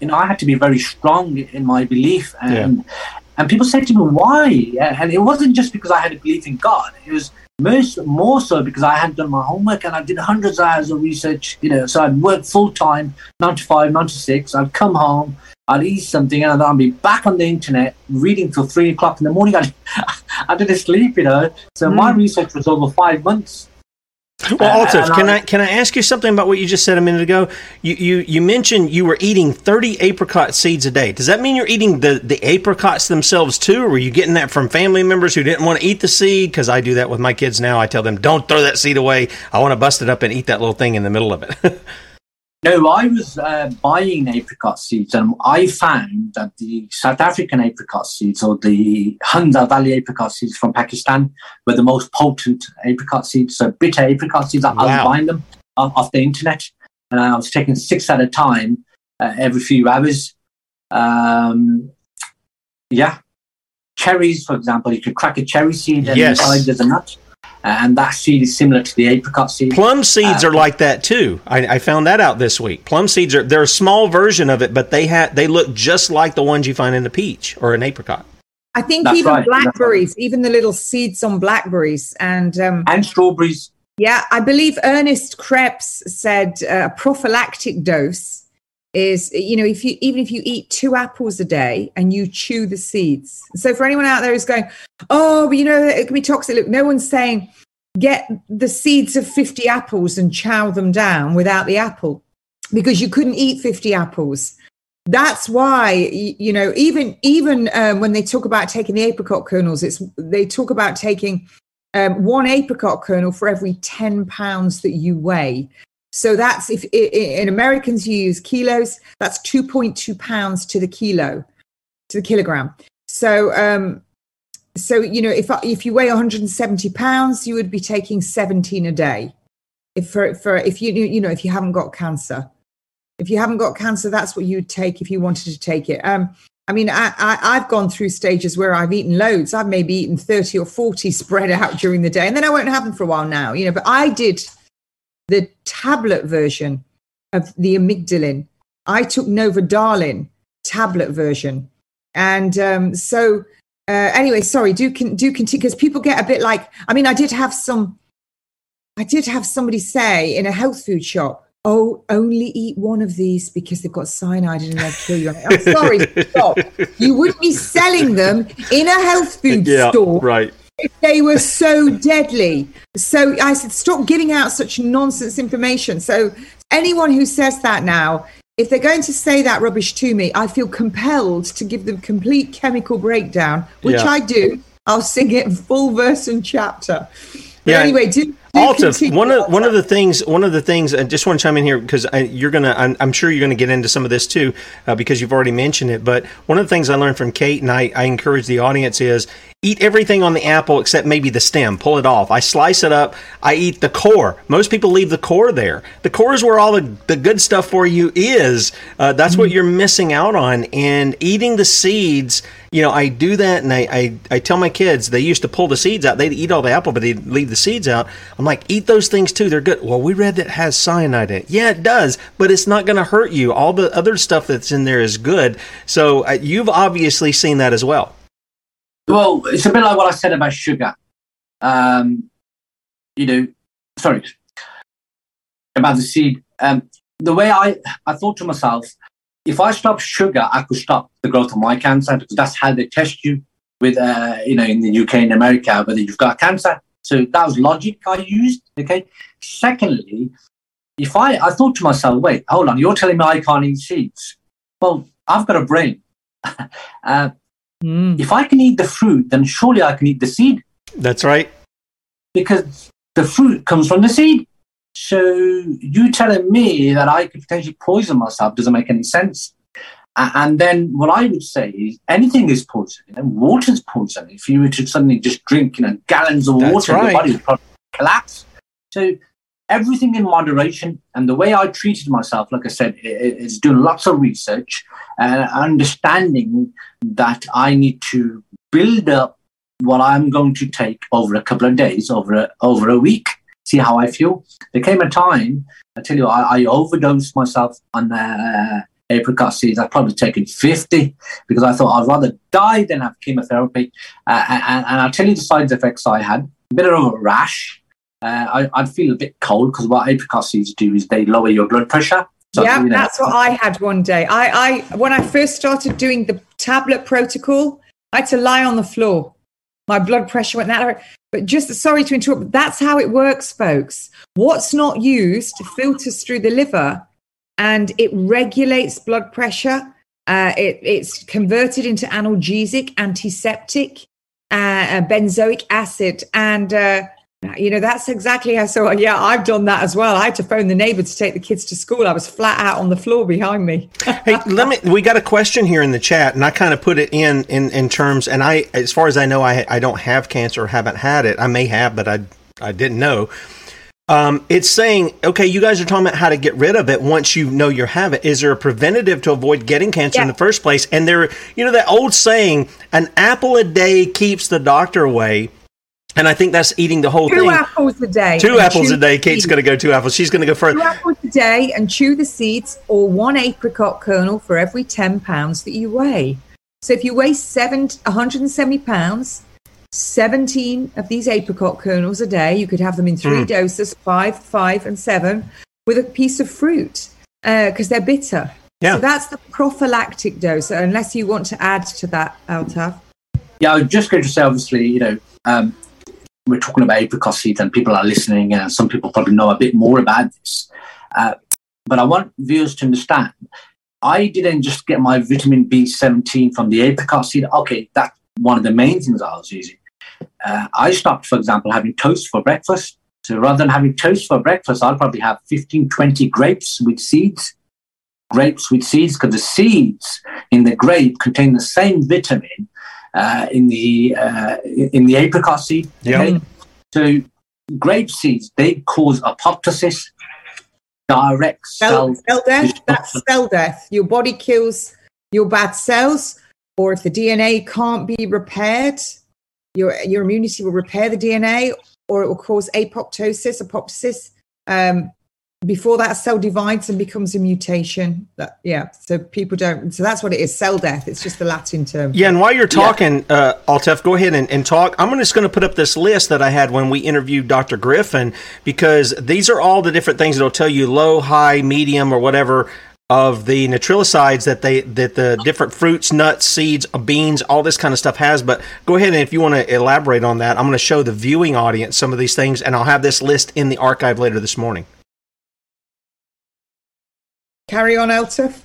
Speaker 8: you know, I had to be very strong in my belief. And, yeah. and people said to me, why? And it wasn't just because I had a belief in God. It was most, more so because I had done my homework and I did hundreds of hours of research, you know, so I'd work full time, nine to five, nine to six. I'd come home, I'd eat something and I'd be back on the internet reading till three o'clock in the morning. I, <laughs> I didn't sleep, you know. So mm. my research was over five months. <laughs>
Speaker 6: Well, uh, can I, I can I ask you something about what you just said a minute ago? You you you mentioned you were eating thirty apricot seeds a day. Does that mean you're eating the the apricots themselves too, or were you getting that from family members who didn't want to eat the seed? Because I do that with my kids now. I tell them, don't throw that seed away. I want to bust it up and eat that little thing in the middle of it. <laughs>
Speaker 8: No, I was uh, buying apricot seeds, and I found that the South African apricot seeds or the Hunza Valley apricot seeds from Pakistan were the most potent apricot seeds. So bitter apricot seeds, I wow. was buying them off, off, the internet, and I was taking six at a time uh, every few hours. Um, yeah, cherries, for example, you could crack a cherry seed and
Speaker 6: yes.
Speaker 8: inside there's a nut and that seed is similar to the apricot seed.
Speaker 6: Plum seeds uh, are like that too. I, I, found that out this week. Plum seeds are they're a small version of it, but they have they look just like the ones you find in a peach or an apricot.
Speaker 7: I think That's even right. blackberries, right. even the little seeds on blackberries and um,
Speaker 8: and strawberries.
Speaker 7: Yeah, I believe Ernest Krebs said uh, a prophylactic dose is you know if you even if you eat two apples a day and you chew the seeds. So for anyone out there who's going oh but you know it can be toxic. Look no one's saying get the seeds of 50 apples and chow them down without the apple because you couldn't eat 50 apples. That's why you know even even um, when they talk about taking the apricot kernels it's they talk about taking um, one apricot kernel for every 10 pounds that you weigh so that's if in americans you use kilos that's 2.2 pounds to the kilo to the kilogram so um so you know if if you weigh 170 pounds you would be taking 17 a day if for for if you you know if you haven't got cancer if you haven't got cancer, that's what you'd take if you wanted to take it. Um, I mean, I, I, have gone through stages where I've eaten loads. I've maybe eaten 30 or 40 <laughs> spread out during the day, and then I won't have them for a while now, you know. But I did the tablet version of the amygdalin. I took Novodalin tablet version. And um, so, uh, anyway, sorry, do, do continue because people get a bit like, I mean, I did have some, I did have somebody say in a health food shop, oh, only eat one of these because they've got cyanide and they'll kill you. I'm sorry, stop. You wouldn't be selling them in a health food <laughs>
Speaker 6: yeah,
Speaker 7: store.
Speaker 6: Right.
Speaker 7: They were so deadly. So I said, stop giving out such nonsense information. So anyone who says that now, if they're going to say that rubbish to me, I feel compelled to give them complete chemical breakdown, which yeah. I do. I'll sing it full verse and chapter. But yeah. anyway, do,
Speaker 6: Altaf, one of one of the things, one of the things, I just want to chime in here because I, you're gonna, I'm, I'm, sure you're gonna get into some of this too, uh, because you've already mentioned it. But one of the things I learned from Kate, and I, I encourage the audience is eat everything on the apple except maybe the stem. Pull it off. I slice it up. I eat the core. Most people leave the core there. The core is where all the, the good stuff for you is. Uh, that's mm-hmm. what you're missing out on. And eating the seeds, you know, I do that and I, I, I tell my kids, they used to pull the seeds out. They'd eat all the apple, but they'd leave the seeds out. I'm like, eat those things too. They're good. Well, we read that has cyanide in it. Yeah, it does, but it's not going to hurt you. All the other stuff that's in there is good. So uh, you've obviously seen that as well.
Speaker 8: Well, it's a bit like what I said about sugar. Um, you know, sorry, about the seed. Um, the way I, I thought to myself, if I stop sugar, I could stop the growth of my cancer because that's how they test you with, uh, you know, in the UK and America, whether you've got cancer. So that was logic I used. Okay. Secondly, if I, I thought to myself, wait, hold on, you're telling me I can't eat seeds. Well, I've got a brain. <laughs> uh, Mm. If I can eat the fruit, then surely I can eat the seed.
Speaker 6: That's right.
Speaker 8: Because the fruit comes from the seed. So you telling me that I could potentially poison myself doesn't make any sense. And then what I would say is anything is poison. And water's poison. If you were to suddenly just drink, you know, gallons of
Speaker 6: That's
Speaker 8: water,
Speaker 6: right.
Speaker 8: your body would probably collapse. So everything in moderation. And the way I treated myself, like I said, is doing lots of research and understanding that I need to build up what I'm going to take over a couple of days, over a, over a week, see how I feel. There came a time, I tell you, I, I overdosed myself on uh, apricot seeds. I've probably taken 50 because I thought I'd rather die than have chemotherapy. Uh, and, and I'll tell you the side effects I had. A bit of a rash, uh, I, would feel a bit cold because what apricot seeds do is they lower your blood pressure.
Speaker 7: So, yeah, you know, that's what I had one day. I, I when I first started doing the tablet protocol, I had to lie on the floor. My blood pressure went that way. But just sorry to interrupt, that's how it works, folks. What's not used filters through the liver and it regulates blood pressure. Uh, it, it's converted into analgesic, antiseptic, uh, benzoic acid, and uh, you know, that's exactly how. So, yeah, I've done that as well. I had to phone the neighbor to take the kids to school. I was flat out on the floor behind me.
Speaker 6: hey, let me. We got a question here in the chat, and I kind of put it in in in terms. And I, as far as I know, I I don't have cancer or haven't had it. I may have, but I I didn't know. Um, it's saying, okay, you guys are talking about how to get rid of it once you know you have it. Is there a preventative to avoid getting cancer yeah. in the first place? And there, you know, that old saying, an apple a day keeps the doctor away. And I think that's eating the whole
Speaker 7: two
Speaker 6: thing.
Speaker 7: Two apples a day.
Speaker 6: Two apples a day. Kate's going to go two apples. She's going to go further.
Speaker 7: Two apples a day and chew the seeds, or one apricot kernel for every 10 pounds that you weigh. So if you weigh seven, 170 pounds, 17 of these apricot kernels a day, you could have them in three mm. doses five, five, and seven with a piece of fruit because uh, they're bitter. Yeah. So that's the prophylactic dose, unless you want to add to that, Altaf.
Speaker 8: Yeah, I was just going to say, obviously, you know, um, we're talking about apricot seeds and people are listening, and some people probably know a bit more about this. Uh, but I want viewers to understand I didn't just get my vitamin B17 from the apricot seed. Okay, that's one of the main things I was using. Uh, I stopped, for example, having toast for breakfast. So rather than having toast for breakfast, I'll probably have 15, 20 grapes with seeds. Grapes with seeds, because the seeds in the grape contain the same vitamin uh, in the uh, in the apricot seed. Okay? Yep. So grape seeds they cause apoptosis, direct cell,
Speaker 7: cell death. That's cell death. Your body kills your bad cells, or if the DNA can't be repaired, your your immunity will repair the DNA, or it will cause apoptosis, apoptosis. Um, before that cell divides and becomes a mutation that yeah so people don't so that's what it is cell death it's just the latin term.
Speaker 6: Yeah and while you're talking yeah. uh Altaf go ahead and, and talk. I'm just going to put up this list that i had when we interviewed dr griffin because these are all the different things that'll tell you low high medium or whatever of the nitrilosides that they that the different fruits nuts seeds beans all this kind of stuff has but go ahead and if you want to elaborate on that i'm going to show the viewing audience some of these things and i'll have this list in the archive later this morning
Speaker 7: Carry on, Altaf.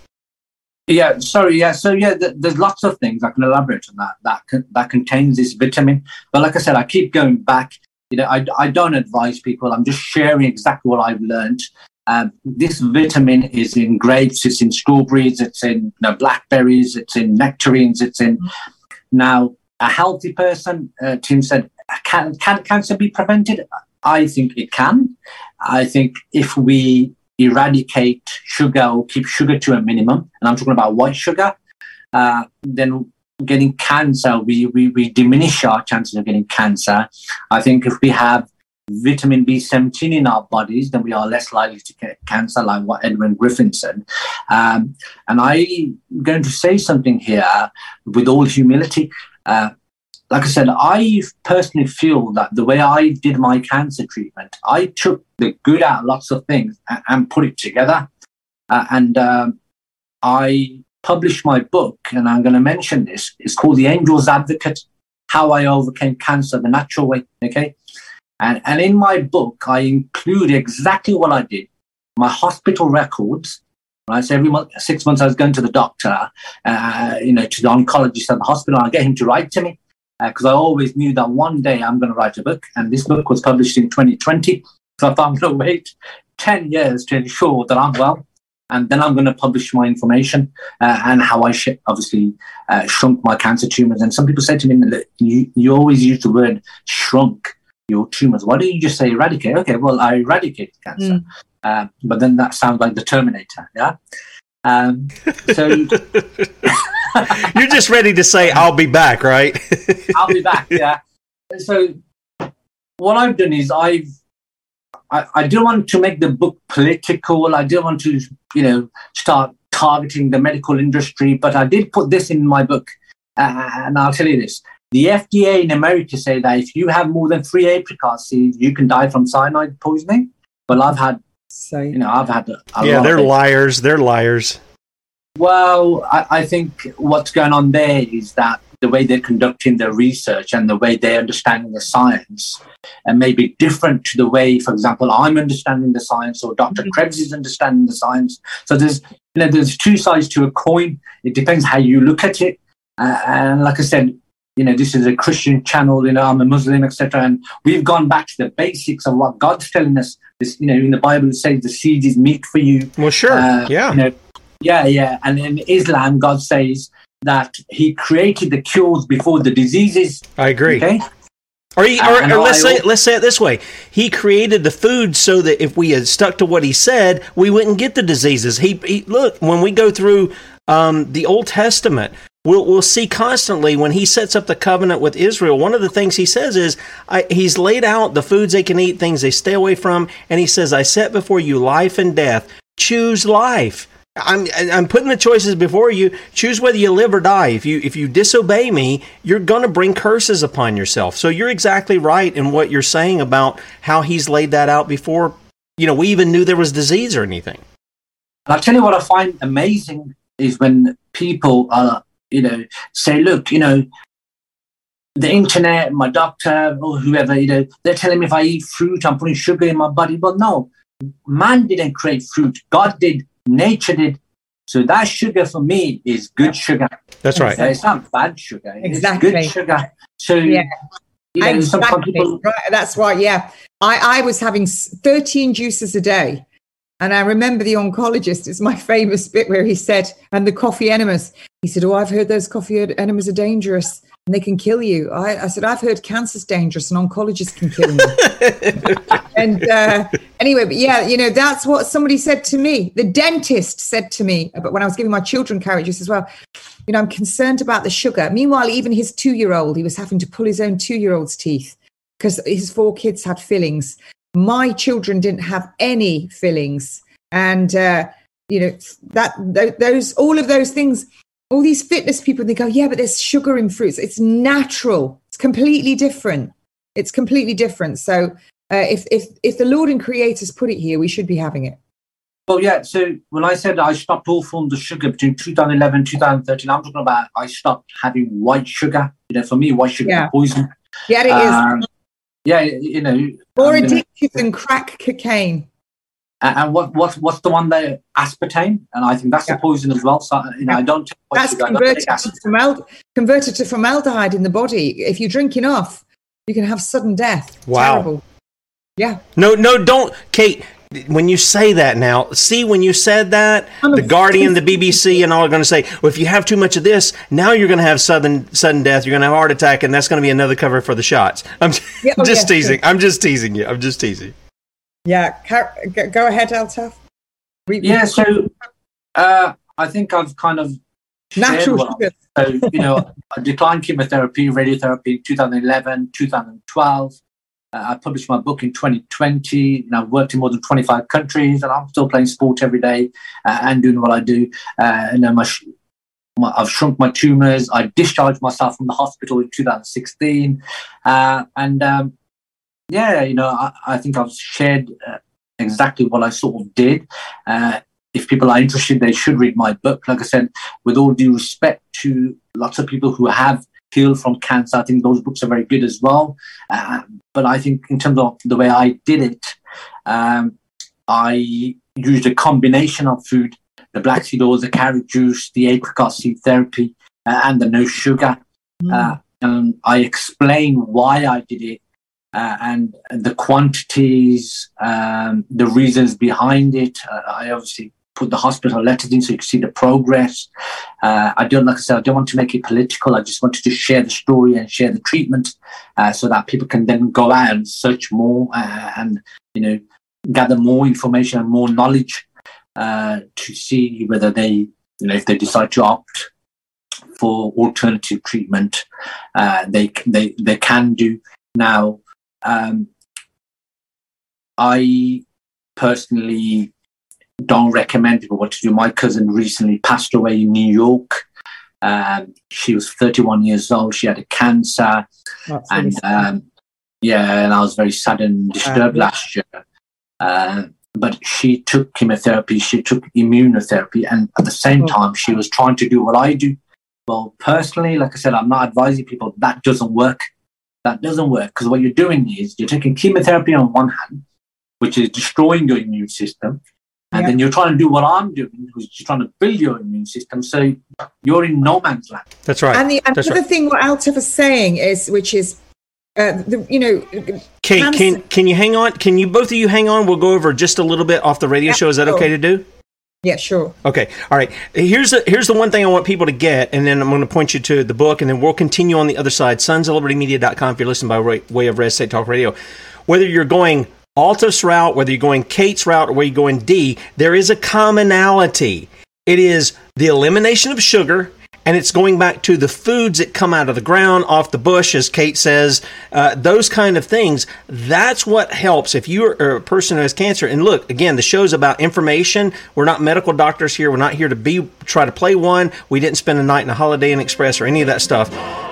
Speaker 8: Yeah, sorry. Yeah, so yeah, th- there's lots of things I can elaborate on that that con- that contains this vitamin. But like I said, I keep going back. You know, I, I don't advise people. I'm just sharing exactly what I've learned. Um, this vitamin is in grapes, it's in strawberries, it's in you know, blackberries, it's in nectarines, it's in. Now, a healthy person, uh, Tim said, can, can cancer be prevented? I think it can. I think if we eradicate sugar or keep sugar to a minimum, and I'm talking about white sugar, uh, then getting cancer, we, we, we diminish our chances of getting cancer. I think if we have vitamin B17 in our bodies, then we are less likely to get cancer, like what Edwin Griffin said. Um, and I'm going to say something here with all humility. Uh, like I said, I personally feel that the way I did my cancer treatment, I took the good out of lots of things and, and put it together. Uh, and um, I published my book, and I'm going to mention this. It's called The Angel's Advocate How I Overcame Cancer the Natural Way. Okay. And, and in my book, I include exactly what I did my hospital records. Right, so every month, six months, I was going to the doctor, uh, you know, to the oncologist at the hospital. I get him to write to me because uh, I always knew that one day I'm going to write a book. And this book was published in 2020. <laughs> So I thought I'm going to wait 10 years to ensure that I'm well. And then I'm going to publish my information uh, and how I sh- obviously uh, shrunk my cancer tumors. And some people say to me, you, you always use the word shrunk your tumors. Why don't you just say eradicate? Okay, well, I eradicated cancer. Mm. Uh, but then that sounds like the Terminator. Yeah. Um, so <laughs> <laughs>
Speaker 6: you're just ready to say, "I'll be back," right? <laughs>
Speaker 8: I'll be back. Yeah. So what I've done is I've I, I didn't want to make the book political. I didn't want to, you know, start targeting the medical industry, but I did put this in my book, uh, and I'll tell you this: the FDA in America say that if you have more than three apricot seeds, you can die from cyanide poisoning. Well, I've had so you know, I've had a,
Speaker 6: a yeah, they're liars. They're liars.
Speaker 8: Well, I, I, think what's going on there is that the way they're conducting their research and the way they're understanding the science and maybe different to the way, for example, I'm understanding the science or doctor mm-hmm. Krebs is understanding the science. So there's you know there's two sides to a coin. It depends how you look at it. Uh, and like I said, you know, this is a Christian channel, you know, I'm a Muslim, etc. And we've gone back to the basics of what God's telling us. This, you know, in the Bible it says the seed is meat for you.
Speaker 6: Well, sure, uh, yeah,
Speaker 8: you know, yeah, yeah. And in Islam, God says that He created the cures before the diseases.
Speaker 6: I agree. Okay. Or, he, or, or let's say let's say it this way: He created the food so that if we had stuck to what He said, we wouldn't get the diseases. He, he look when we go through um, the Old Testament, we'll, we'll see constantly when he sets up the covenant with Israel. One of the things he says is I, he's laid out the foods they can eat, things they stay away from, and he says, "I set before you life and death. Choose life." I'm I'm putting the choices before you. Choose whether you live or die. If you if you disobey me, you're going to bring curses upon yourself. So you're exactly right in what you're saying about how he's laid that out before. You know, we even knew there was disease or anything.
Speaker 8: I'll tell you what I find amazing is when people are you know, say, look, you know, the internet, my doctor, or whoever, you know, they're telling me if I eat fruit, I'm putting sugar in my body. But no, man didn't create fruit. God did, nature did. So that sugar for me is good sugar.
Speaker 6: That's right.
Speaker 8: So it's not bad sugar.
Speaker 7: Exactly.
Speaker 8: It's good sugar. So
Speaker 7: Yeah.
Speaker 8: you know, some
Speaker 7: exactly.
Speaker 8: people
Speaker 7: right. That's why, yeah. I, I was having 13 juices a day. And I remember the oncologist, it's my <laughs> famous bit where he said, and the coffee enemas, he said, Oh, I've heard those coffee enemas are dangerous and they can kill you. I, I said, I've heard cancer's dangerous and oncologists can kill you. <laughs> and uh, anyway, but yeah, you know, that's what somebody said to me. The dentist said to me, but when I was giving my children carrot juice as well, you know, I'm concerned about the sugar. Meanwhile, even his two year old, he was having to pull his own two year old's teeth because his four kids had fillings. My children didn't have any fillings. And, uh, you know, that those, all of those things, all these fitness people, they go, yeah, but there's sugar in fruits. It's natural. It's completely different. It's completely different. So uh, if, if, if the Lord and creators put it here, we should be having it.
Speaker 8: Well, yeah. So when I said I stopped all forms of sugar between 2011 2013, I'm talking about I stopped having white sugar. You know, for me, white sugar
Speaker 7: Yeah.
Speaker 8: is poison.
Speaker 7: Yeah, it is.
Speaker 8: Yeah, you know.
Speaker 7: More
Speaker 8: I'm gonna-
Speaker 7: addictive than crack cocaine.
Speaker 8: and and what what what's the one there? Aspartame, and I think that's a poison as well. So you know, I don't
Speaker 7: That's
Speaker 8: sugar. I don't
Speaker 7: converted to,
Speaker 8: aspartame.
Speaker 7: formal- converted to formaldehyde in the body. If you drink enough, you can have sudden death.
Speaker 6: Wow.
Speaker 7: Terrible. Yeah.
Speaker 6: No, no, don't, Kate. When you say that now, see when you said that, the Guardian, the BBC, and all are going to say, "Well, if you have too much of this, now you're going to have sudden sudden death. You're going to have a heart attack, and that's going to be another cover for the shots." <laughs> I'm
Speaker 7: Yeah, oh,
Speaker 6: just
Speaker 7: yeah,
Speaker 6: teasing.
Speaker 7: sure.
Speaker 6: I'm just teasing you. I'm just teasing.
Speaker 7: Yeah. Go- go ahead, Altaf. We- we-
Speaker 8: Yeah, so uh, I think I've kind of
Speaker 7: Natural
Speaker 8: shared what-
Speaker 7: sugar.
Speaker 8: So you know, I declined chemotherapy, radiotherapy in 2011, 2012. Uh, I published my book in 2020, and I've worked in more than 25 countries, and I'm still playing sport every day uh, and doing what I do. Uh, and then my, sh- my, I've shrunk my tumors. I discharged myself from the hospital in 2016, uh, and um, yeah, you know, I, I think I've shared uh, exactly what I sort of did. Uh, if people are interested, they should read my book. Like I said, with all due respect to lots of people who have healed from cancer, I think those books are very good as well. Uh, but I think in terms of the way I did it, um, I used a combination of food: the black seed oils, the carrot juice, the apricot seed therapy, uh, and the no sugar. Uh, and I explain why I did it uh, and the quantities, um, the reasons behind it. Uh, I obviously put the hospital letters in so you can see the progress. Uh, I don't, like I said, I don't want to make it political. I just wanted to share the story and share the treatment uh, so that people can then go out and search more uh, and, you know, gather more information and more knowledge uh, to see whether they, you know, if they decide to opt for alternative treatment, uh, they they they can do now. Um, I personally don't recommend people what to do. My cousin recently passed away in New York. Um, she was 31 years old. She had a cancer,
Speaker 7: That's
Speaker 8: and um, yeah, and I was very sad and disturbed
Speaker 7: yeah.
Speaker 8: last year. Uh, but she took chemotherapy, she took immunotherapy, and at the same time, she was trying to do what I do. Well, personally, like I said, I'm not advising people that doesn't work. That doesn't work because what you're doing is you're taking chemotherapy on one hand, which is destroying your immune system, and
Speaker 7: Yeah.
Speaker 8: then you're trying to do what I'm doing, which is trying to build your immune system. So you're in no man's land.
Speaker 6: That's right.
Speaker 7: And the
Speaker 6: That's
Speaker 7: another
Speaker 6: right.
Speaker 7: thing what Altaf is saying is, which is, uh, the, you know,
Speaker 6: Kate,
Speaker 7: cancer-
Speaker 6: can can you hang on? Can you both of you hang on? We'll go over just a little bit off the radio
Speaker 7: Yeah,
Speaker 6: show. Is that
Speaker 7: sure.
Speaker 6: okay to do?
Speaker 7: yeah, sure.
Speaker 6: Okay. All right. Here's the here's the one thing I want people to get, and then I'm going to point you to the book, and then we'll continue on the other side. Sonsoflibertymedia.com if you're listening by way, way of Red State Talk Radio. Whether you're going Altaf's route, whether you're going Kate's route, or whether you're going Dee, there is a commonality. It is the elimination of sugar. And it's going back to the foods that come out of the ground, off the bush, as Kate says, uh, those kind of things. That's what helps if you are a person who has cancer. And look, again, the show's about information. We're not medical doctors here. We're not here to be try to play one. We didn't spend a night in a Holiday Inn Express or any of that stuff.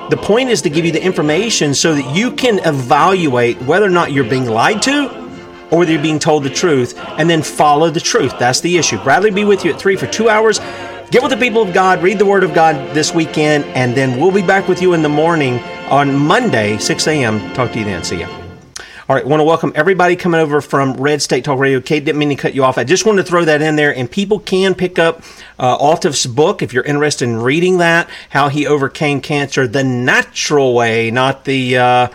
Speaker 6: The point is to give you the information so that you can evaluate whether or not you're being lied to or whether you're being told the truth and then follow the truth. That's the issue. Bradley be with you at 3 for 2 hours. Get with the people of God, read the Word of God this weekend, and then we'll be back with you in the morning on Monday, 6 a.m. Talk to you then. See ya. All right, want to welcome everybody coming over from Red State Talk Radio. Kate didn't mean to cut you off. I just wanted to throw that in there, and people can pick up uh, Altaf's book if you're interested in reading that. How he overcame cancer the natural way, not the uh,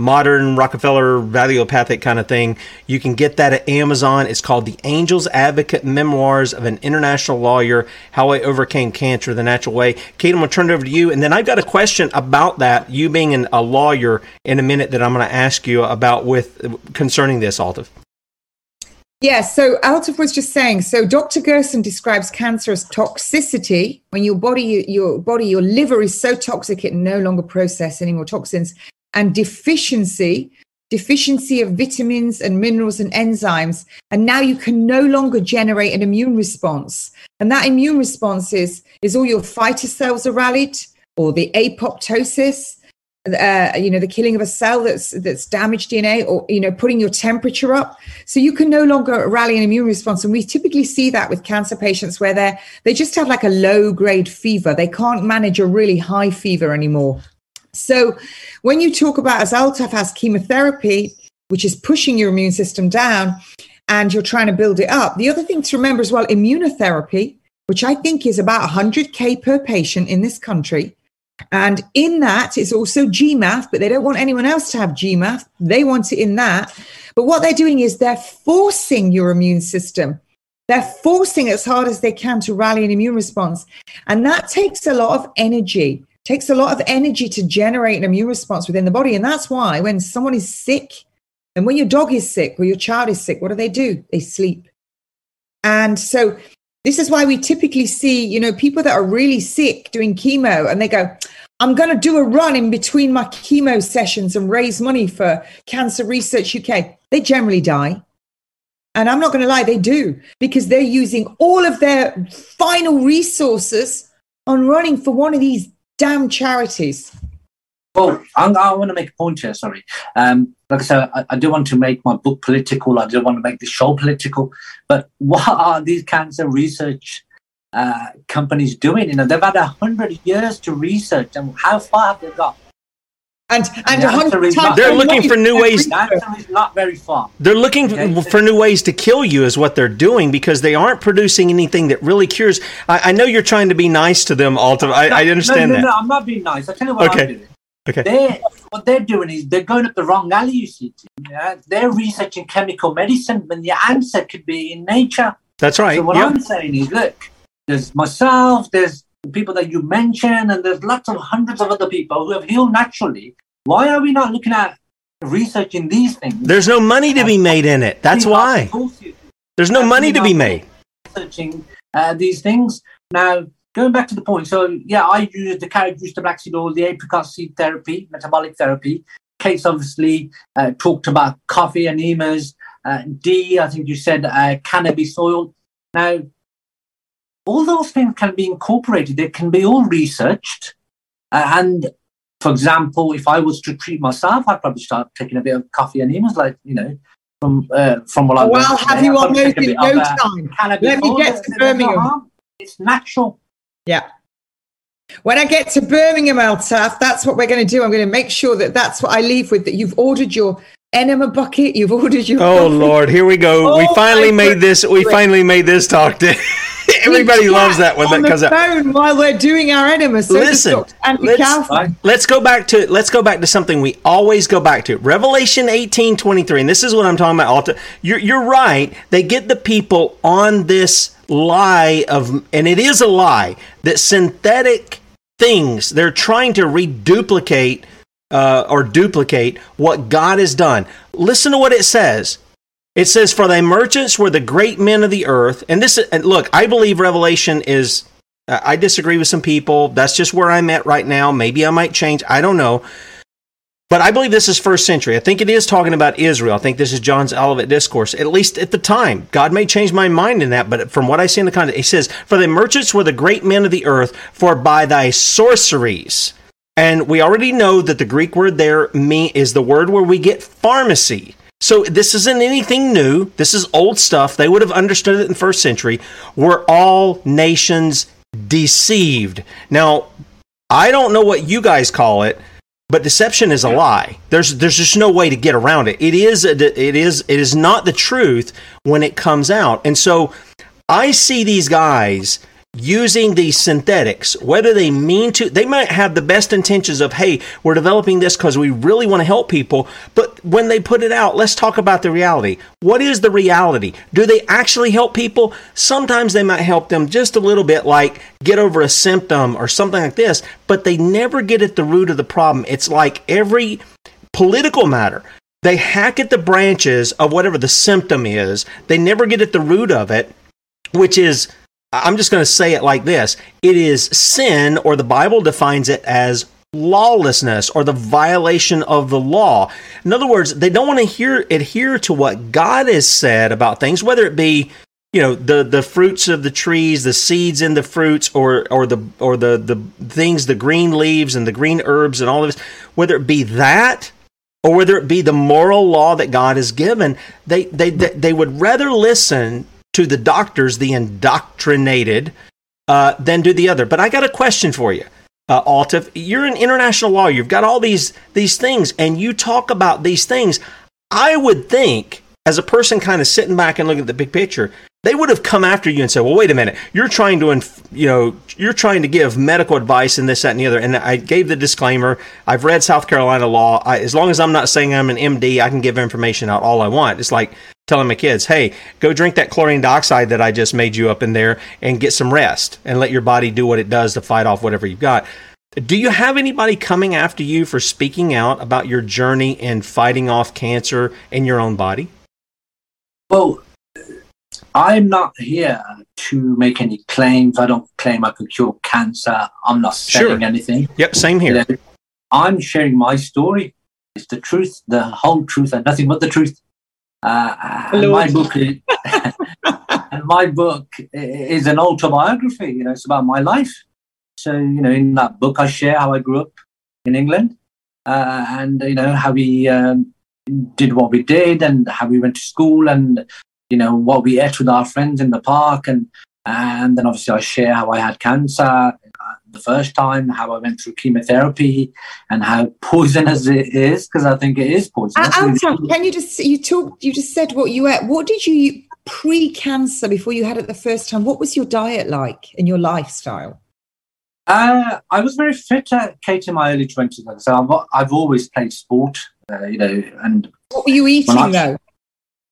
Speaker 6: modern Rockefeller allopathic kind of thing. You can get that at Amazon. It's called The Angel's Advocate Memoirs of an International Lawyer How I Overcame Cancer the Natural Way. Kate, I'm going to turn it over to you. And then I've got a question about that, you being an, a lawyer, in a minute that I'm going to ask you about with concerning this, Altaf.
Speaker 7: Yeah, so Altaf was just saying. So Dr. Gerson describes cancer as toxicity when your body, your body, your liver is so toxic it no longer process any more toxins and deficiency, deficiency of vitamins and minerals and enzymes. And now you can no longer generate an immune response. And that immune response is, is all your fighter cells are rallied or the apoptosis, uh, you know, the killing of a cell that's that's damaged DNA, or you know, putting your temperature up, so you can no longer rally an immune response. And we typically see that with cancer patients where they they just have like a low grade fever. They can't manage a really high fever anymore. So when you talk about as Altaf has chemotherapy, which is pushing your immune system down, and you're trying to build it up, the other thing to remember as well, immunotherapy, which I think is about 100K per patient in this country. And in that is also GcMAF, but they don't want anyone else to have GcMAF. They want it in that. But what they're doing is they're forcing your immune system. They're forcing as hard as they can to rally an immune response. And that takes a lot of energy takes a lot of energy to generate an immune response within the body. And that's why when someone is sick, and when your dog is sick or your child is sick, what do they do? They sleep. And so this is why we typically see, you know, people that are really sick doing chemo and they go, I'm going to do a run in between my chemo sessions and raise money for Cancer Research UK. They generally die. And I'm not going to lie, they do because they're using all of their final resources on running for one of these damn charities.
Speaker 8: Well, I'm, i want to make a point here. Sorry, um, like I said, I, I, do want to make my book political. I do want to make the show political. But <laughs> what are these cancer research uh, companies doing? You know, they've had a hundred years to research, and how far have they got?
Speaker 7: And and,
Speaker 6: the they're looking for new ways.
Speaker 8: not very far.
Speaker 6: They're looking okay. for new ways to kill you, is what they're doing because they aren't producing anything that really cures. I, I know you're trying to be nice to them, Altaf. I, no, I understand
Speaker 8: no, no,
Speaker 6: that.
Speaker 8: No, I'm not being nice. I tell you what okay. I'm doing.
Speaker 6: Okay.
Speaker 8: They're, what they're doing is they're going up the wrong alley. You see, yeah? they're researching chemical medicine when the answer could be in nature.
Speaker 6: That's right.
Speaker 8: So what
Speaker 6: yep.
Speaker 8: I'm saying is, look, there's myself, there's the people that you mentioned, and there's lots of hundreds of other people who have healed naturally. Why are we not looking at researching these things?
Speaker 6: There's no money to be made in it. That's why. There's no money to be made.
Speaker 8: Researching uh, these things. Now, going back to the point, so yeah, I use the carrot juice, the black seed oil, the apricot seed therapy, metabolic therapy. Kate's obviously uh, talked about coffee enemas. Uh, Dee, I think you said uh, cannabis oil. Now, all those things can be incorporated. They can be all researched. Uh, and for example, if I was to treat myself, I'd probably start taking a bit of coffee enemas, like you know, from uh, from what
Speaker 7: I. Well, have you on those in no time? Let me get to Birmingham.
Speaker 8: It's natural.
Speaker 7: Yeah. When I get to Birmingham, Altaf, that's what we're going to do. I'm going to make sure that that's what I leave with. That you've ordered your enema bucket. You've <laughs> ordered your.
Speaker 6: Oh coffee. Lord, here we go. Oh, we finally made this. We finally made this talk. To- <laughs> <laughs> Everybody loves that when that comes
Speaker 7: out. while we're doing our enemas. So
Speaker 6: Listen, let's, let's go back to let's go back to something we always go back to. Revelation eighteen twenty three, and this is what I'm talking about. Altaf. You're you're right. They get the people on this lie of, and it is a lie that synthetic things they're trying to reduplicate uh, or duplicate what God has done. Listen to what it says. It says, "For thy merchants were the great men of the earth." And this, and look, I believe Revelation is. I disagree with some people. That's just where I'm at right now. Maybe I might change. I don't know. But I believe this is first century. I think it is talking about Israel. I think this is John's Olivet Discourse, at least at the time. God may change my mind in that, but from what I see in the context, he says, For the merchants were the great men of the earth, for by thy sorceries. And we already know that the Greek word there is the word where we get pharmacy. So this isn't anything new. This is old stuff. They would have understood it in first century. Were all nations deceived? Now, I don't know what you guys call it, but deception is a lie. There's there's just no way to get around it. It is a, it is it is not the truth when it comes out. And so I see these guys using these synthetics, whether they mean to, they might have the best intentions of, hey, we're developing this because we really want to help people. But when they put it out, let's talk about the reality. What is the reality? Do they actually help people? Sometimes they might help them just a little bit, like get over a symptom or something like this, but they never get at the root of the problem. It's like every political matter. They hack at the branches of whatever the symptom is. They never get at the root of it, which is I'm just going to say it like this it is sin, or the Bible defines it as lawlessness or the violation of the law. In other words, they don't want to hear adhere to what God has said about things, whether it be you know the the fruits of the trees, the seeds in the fruits, or or the or the the things, the green leaves and the green herbs and all of this, whether it be that or whether it be the moral law that God has given, they they they, they would rather listen to the doctors, the indoctrinated, uh, than do the other. But I got a question for you, uh, Altaf. You're an international lawyer. You've got all these these things, and you talk about these things. I would think, as a person kind of sitting back and looking at the big picture, they would have come after you and said, "Well, wait a minute. You're trying to, inf- you know, you're trying to give medical advice and this, that, and the other." And I gave the disclaimer. I've read South Carolina law. I, as long as I'm not saying I'm an MD, I can give information out all I want. It's like telling my kids, "Hey, go drink that chlorine dioxide that I just made you up in there, and get some rest, and let your body do what it does to fight off whatever you've got." Do you have anybody coming after you for speaking out about your journey in fighting off cancer in your own body?
Speaker 8: Well, I'm not here to make any claims. I don't claim I could cure cancer. I'm not saying
Speaker 6: Sure.
Speaker 8: anything.
Speaker 6: Yep, same here.
Speaker 8: I'm sharing my story. It's the truth, the whole truth, and nothing but the truth. Uh, and my book, is, <laughs> and my book is an autobiography. You know, it's about my life. So you know, in that book, I share how I grew up in England, uh, and you know how we um, did what we did, and how we went to school, and you know what we ate with our friends in the park, and and then obviously I share how I had cancer the first time, how I went through chemotherapy, and how <laughs> poisonous it is because I think it is poisonous.
Speaker 7: Can you just you talked you just said what you ate. What did you pre-cancer before you had it the first time? What was your diet like and your lifestyle?
Speaker 8: Uh, I was very fit, uh, Kate, in my early twenties. So I've, I've always played sport, uh, you know, and
Speaker 7: What were you eating
Speaker 8: I-
Speaker 7: though?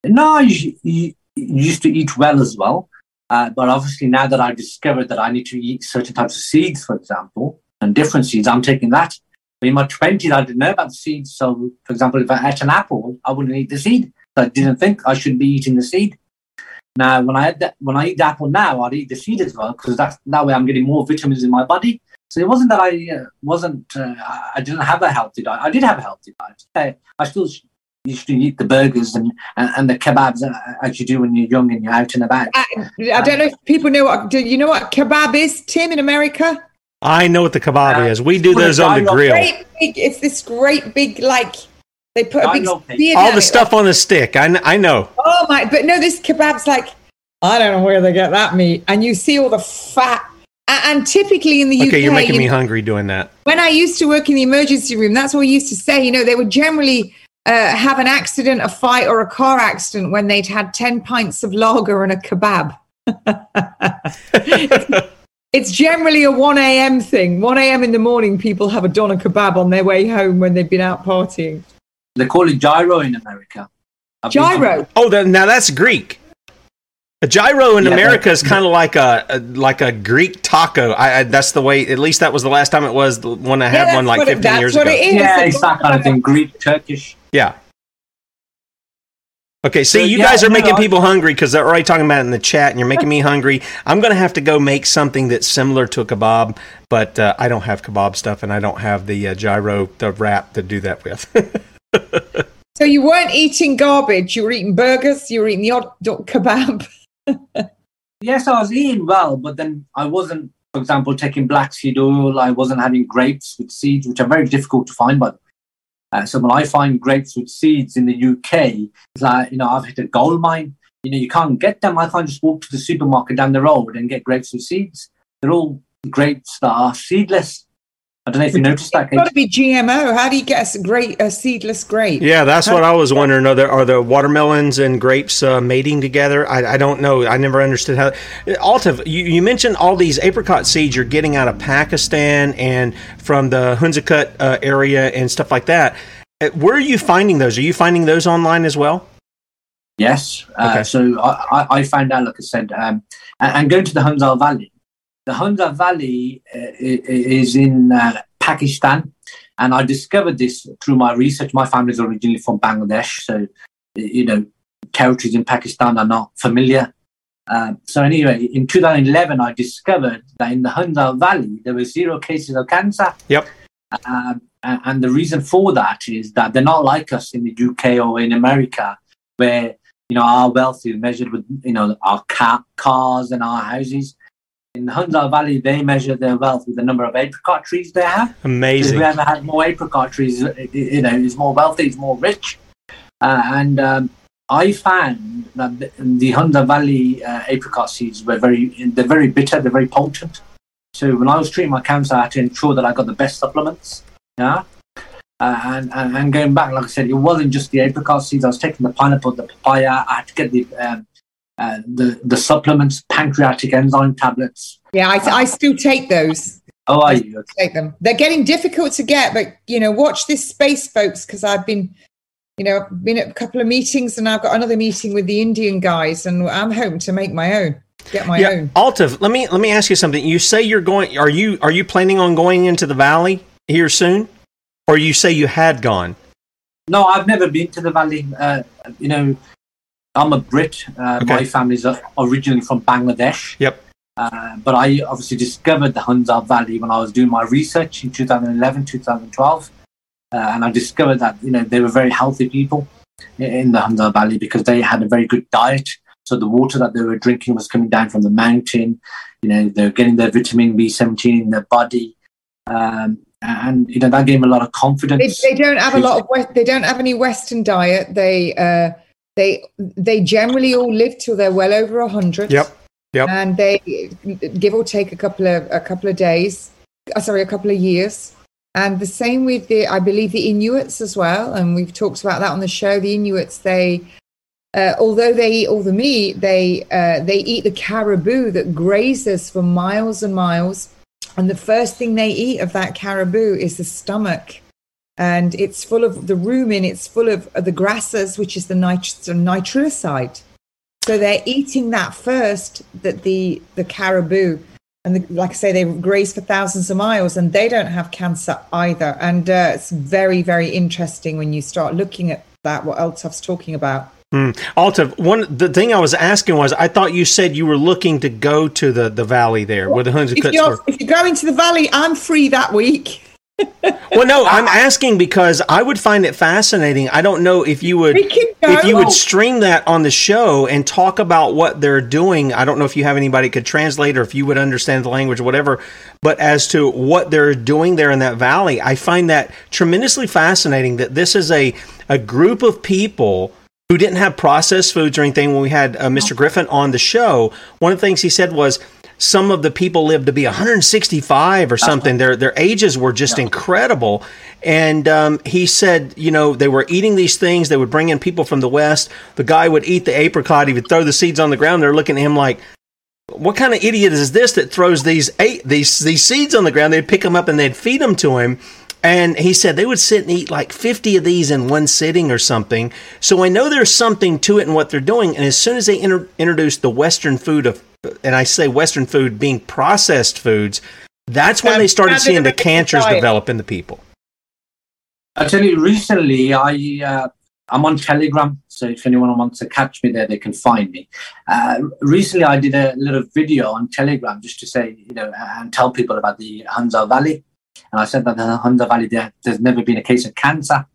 Speaker 8: No, I us- u- used to eat well as well. Uh, but obviously, now that I've discovered that I need to eat certain types of seeds, for example, and different seeds, I'm taking that. But in my 20s, I didn't know about the seeds. So, for example, if I ate an apple, I wouldn't eat the seed. So I didn't think I should be eating the seed. Now, when I that, when I eat the apple now, I'd eat the seed as well because that way I'm getting more vitamins in my body. So it wasn't that I uh, wasn't uh, I- I didn't have a healthy diet. I did have a healthy diet. I, I still sh- used to eat the burgers and, and, and the kebabs uh, as you do when you're young and you're out and about.
Speaker 7: I don't know if people know what. Do you know what kebab is, Tim, in America?
Speaker 6: I know what the kebab is. We do those on the grill.
Speaker 7: Great big, it's this great big like they put a big spear
Speaker 6: All
Speaker 7: down
Speaker 6: the
Speaker 7: it.
Speaker 6: stuff on the stick. I, I know.
Speaker 7: Oh my! But no, this kebab's like I don't know where they get that meat, and you see all the fat. a- And typically in the UK,
Speaker 6: Okay, you're making
Speaker 7: you
Speaker 6: me hungry doing that.
Speaker 7: when I used to work in the emergency room, that's what we used to say. You know, they would generally uh, have an accident, a fight, or a car accident when they'd had 10 pints of lager and a kebab. <laughs> it's generally a 1 a.m. thing. 1 a.m. in the morning, people have a doner kebab on their way home when they've been out partying.
Speaker 8: They call it gyro in America. I've been to-
Speaker 7: Gyro.
Speaker 6: Oh, that, now that's Greek. A gyro in
Speaker 8: Yeah,
Speaker 6: America is kind of like a, a like a Greek taco. I, I that's the way. At least that was the last time it was when I had one like 15 years ago.
Speaker 8: Yeah, it's that kind of thing. Greek, Turkish.
Speaker 6: Yeah. Okay, see,
Speaker 8: So,
Speaker 6: you
Speaker 8: yeah,
Speaker 6: guys are
Speaker 8: no,
Speaker 6: making
Speaker 8: I-
Speaker 6: people hungry because they're already talking about it in the chat, and you're making me hungry. I'm going to have to go make something that's similar to a kebab, but uh, I don't have kebab stuff, and I don't have the uh, gyro, the wrap to do that with. <laughs>
Speaker 7: So you weren't eating garbage, you were eating burgers, you were eating the odd odd kebab. <laughs>
Speaker 8: Yes, I was eating well, but then I wasn't, for example, taking black seed oil. I wasn't having grapes with seeds, which are very difficult to find. But uh, so when I find grapes with seeds in the UK, it's like you know I've hit a gold mine. You know you can't get them. I can't just walk to the supermarket down the road and get grapes with seeds. They're all grapes that are seedless. I don't know if you noticed that.
Speaker 7: It's got to be GMO. How do you get a great a seedless grape?
Speaker 6: Yeah, that's
Speaker 7: How-
Speaker 6: what I was wondering. Are the, are the watermelons and grapes uh, mating together? I, I don't know. I never understood how. Altaf, you, you mentioned all these apricot seeds you're getting out of Pakistan and from the Hunzakut uh, area and stuff like that. Uh, Where are you finding those? Are you finding those online as well?
Speaker 8: Yes. Uh,
Speaker 6: Okay.
Speaker 8: So I, I, I found out, like I said, um, and, and going to the Hunza Valley. The Hunza Valley uh, is in uh, Pakistan, and I discovered this through my research. My family is originally from Bangladesh, so you know territories in Pakistan are not familiar. Um, so anyway, in 2011, I discovered that in the Hunza Valley there were zero cases of cancer.
Speaker 6: Yep.
Speaker 8: Um, and, the reason for that is that they're not like us in the UK or in America, where you know our wealth is measured with you know our ca- cars and our houses. In the Hunza Valley, they measure their wealth with the number of apricot trees they have.
Speaker 6: Amazing.
Speaker 8: Whoever has more apricot trees, you know, is more wealthy, is more rich. Uh, and um, I found that the, the Hunza Valley uh, apricot seeds were very, they're very bitter, they're very potent. So when I was treating my cancer, I had to ensure that I got the best supplements. Yeah. Uh, and, and and going back, like I said, it wasn't just the apricot seeds. I was taking the pineapple, the papaya. I had to get the um, uh, the the supplements, pancreatic enzyme tablets.
Speaker 7: Yeah, I, I still take those.
Speaker 8: Oh, are you?
Speaker 7: Take them. They're getting difficult to get, but you know, watch this space, folks, because I've been, you know, been at a couple of meetings, and I've got another meeting with the Indian guys, and I'm hoping to make my own, get my
Speaker 6: yeah,
Speaker 7: own.
Speaker 6: Altaf, let me let me ask you something. You say you're going. Are you are you planning on going into the valley here soon, or you say you had gone?
Speaker 8: No, I've never been to the valley. Uh, you know, I'm a Brit. Uh, My family's uh, originally from Bangladesh.
Speaker 6: Yep.
Speaker 8: Uh, but I obviously discovered the Hunza Valley when I was doing my research in 2011, 2012. Uh, and I discovered that, you know, they were very healthy people in the Hunza Valley because they had a very good diet. So the water that they were drinking was coming down from the mountain. You know, they're getting their vitamin B17 in their body. Um, and, you know, that gave them a lot of
Speaker 7: They,
Speaker 8: confidence.
Speaker 7: they don't have a lot of West, they don't have any Western diet. They uh, they they generally all live till they're well over a hundred.
Speaker 6: Yep. Yep.
Speaker 7: And they give or take a couple of a couple of days. Uh, sorry, a couple of years. And the same with the I believe the Inuits as well. And we've talked about that on the show. The Inuits they. Uh, although they eat all the meat, they uh, they eat the caribou that grazes for miles and miles, and the first thing they eat of that caribou is the stomach and it's full of the rumen it's full of the grasses which is the nit- nitriloside so they're eating that first that the the caribou. And the, like i say they graze for thousands of miles and they don't have cancer either. And uh, it's very very interesting when you start looking at that what Altaf's talking about.
Speaker 6: Hmm. Alta, one the thing I was asking was I thought you said you were looking to go to the, the valley there where the Hunza
Speaker 7: if
Speaker 6: Cuts
Speaker 7: you're,
Speaker 6: were.
Speaker 7: if you're going to the valley i'm free that week
Speaker 6: Well, no, I'm asking because I would find it fascinating. I don't know if you would
Speaker 7: We can go.
Speaker 6: if you would stream that on the show and talk about what they're doing. I don't know if you have anybody could translate or if you would understand the language, or whatever. But as to what they're doing there in that valley, I find that tremendously fascinating. That this is a a group of people who didn't have processed foods or anything. When we had uh, Mr. Griffin on the show, one of the things he said was some of the people lived to be 165 or something. Their their ages were just incredible. And um, he said, you know, they were eating these things. They would bring in people from the west. The guy would eat the apricot. He would throw the seeds on the ground. They're looking at him like, what kind of idiot is this that throws these eight these these seeds on the ground? They'd pick them up and they'd feed them to him. And he said they would sit and eat like 50 of these in one sitting or something. So I know there's something to it in what they're doing. And as soon as they inter- introduced the Western food of, and I say Western food being processed foods, that's when they started seeing the cancers develop in the people.
Speaker 8: I tell you, recently I uh, I'm on Telegram, so if anyone wants to catch me there, they can find me. Uh, recently, I did a little video on Telegram just to say, you know, and tell people about the Hunza Valley, and I said that the Hunza Valley there, there's never been a case of cancer.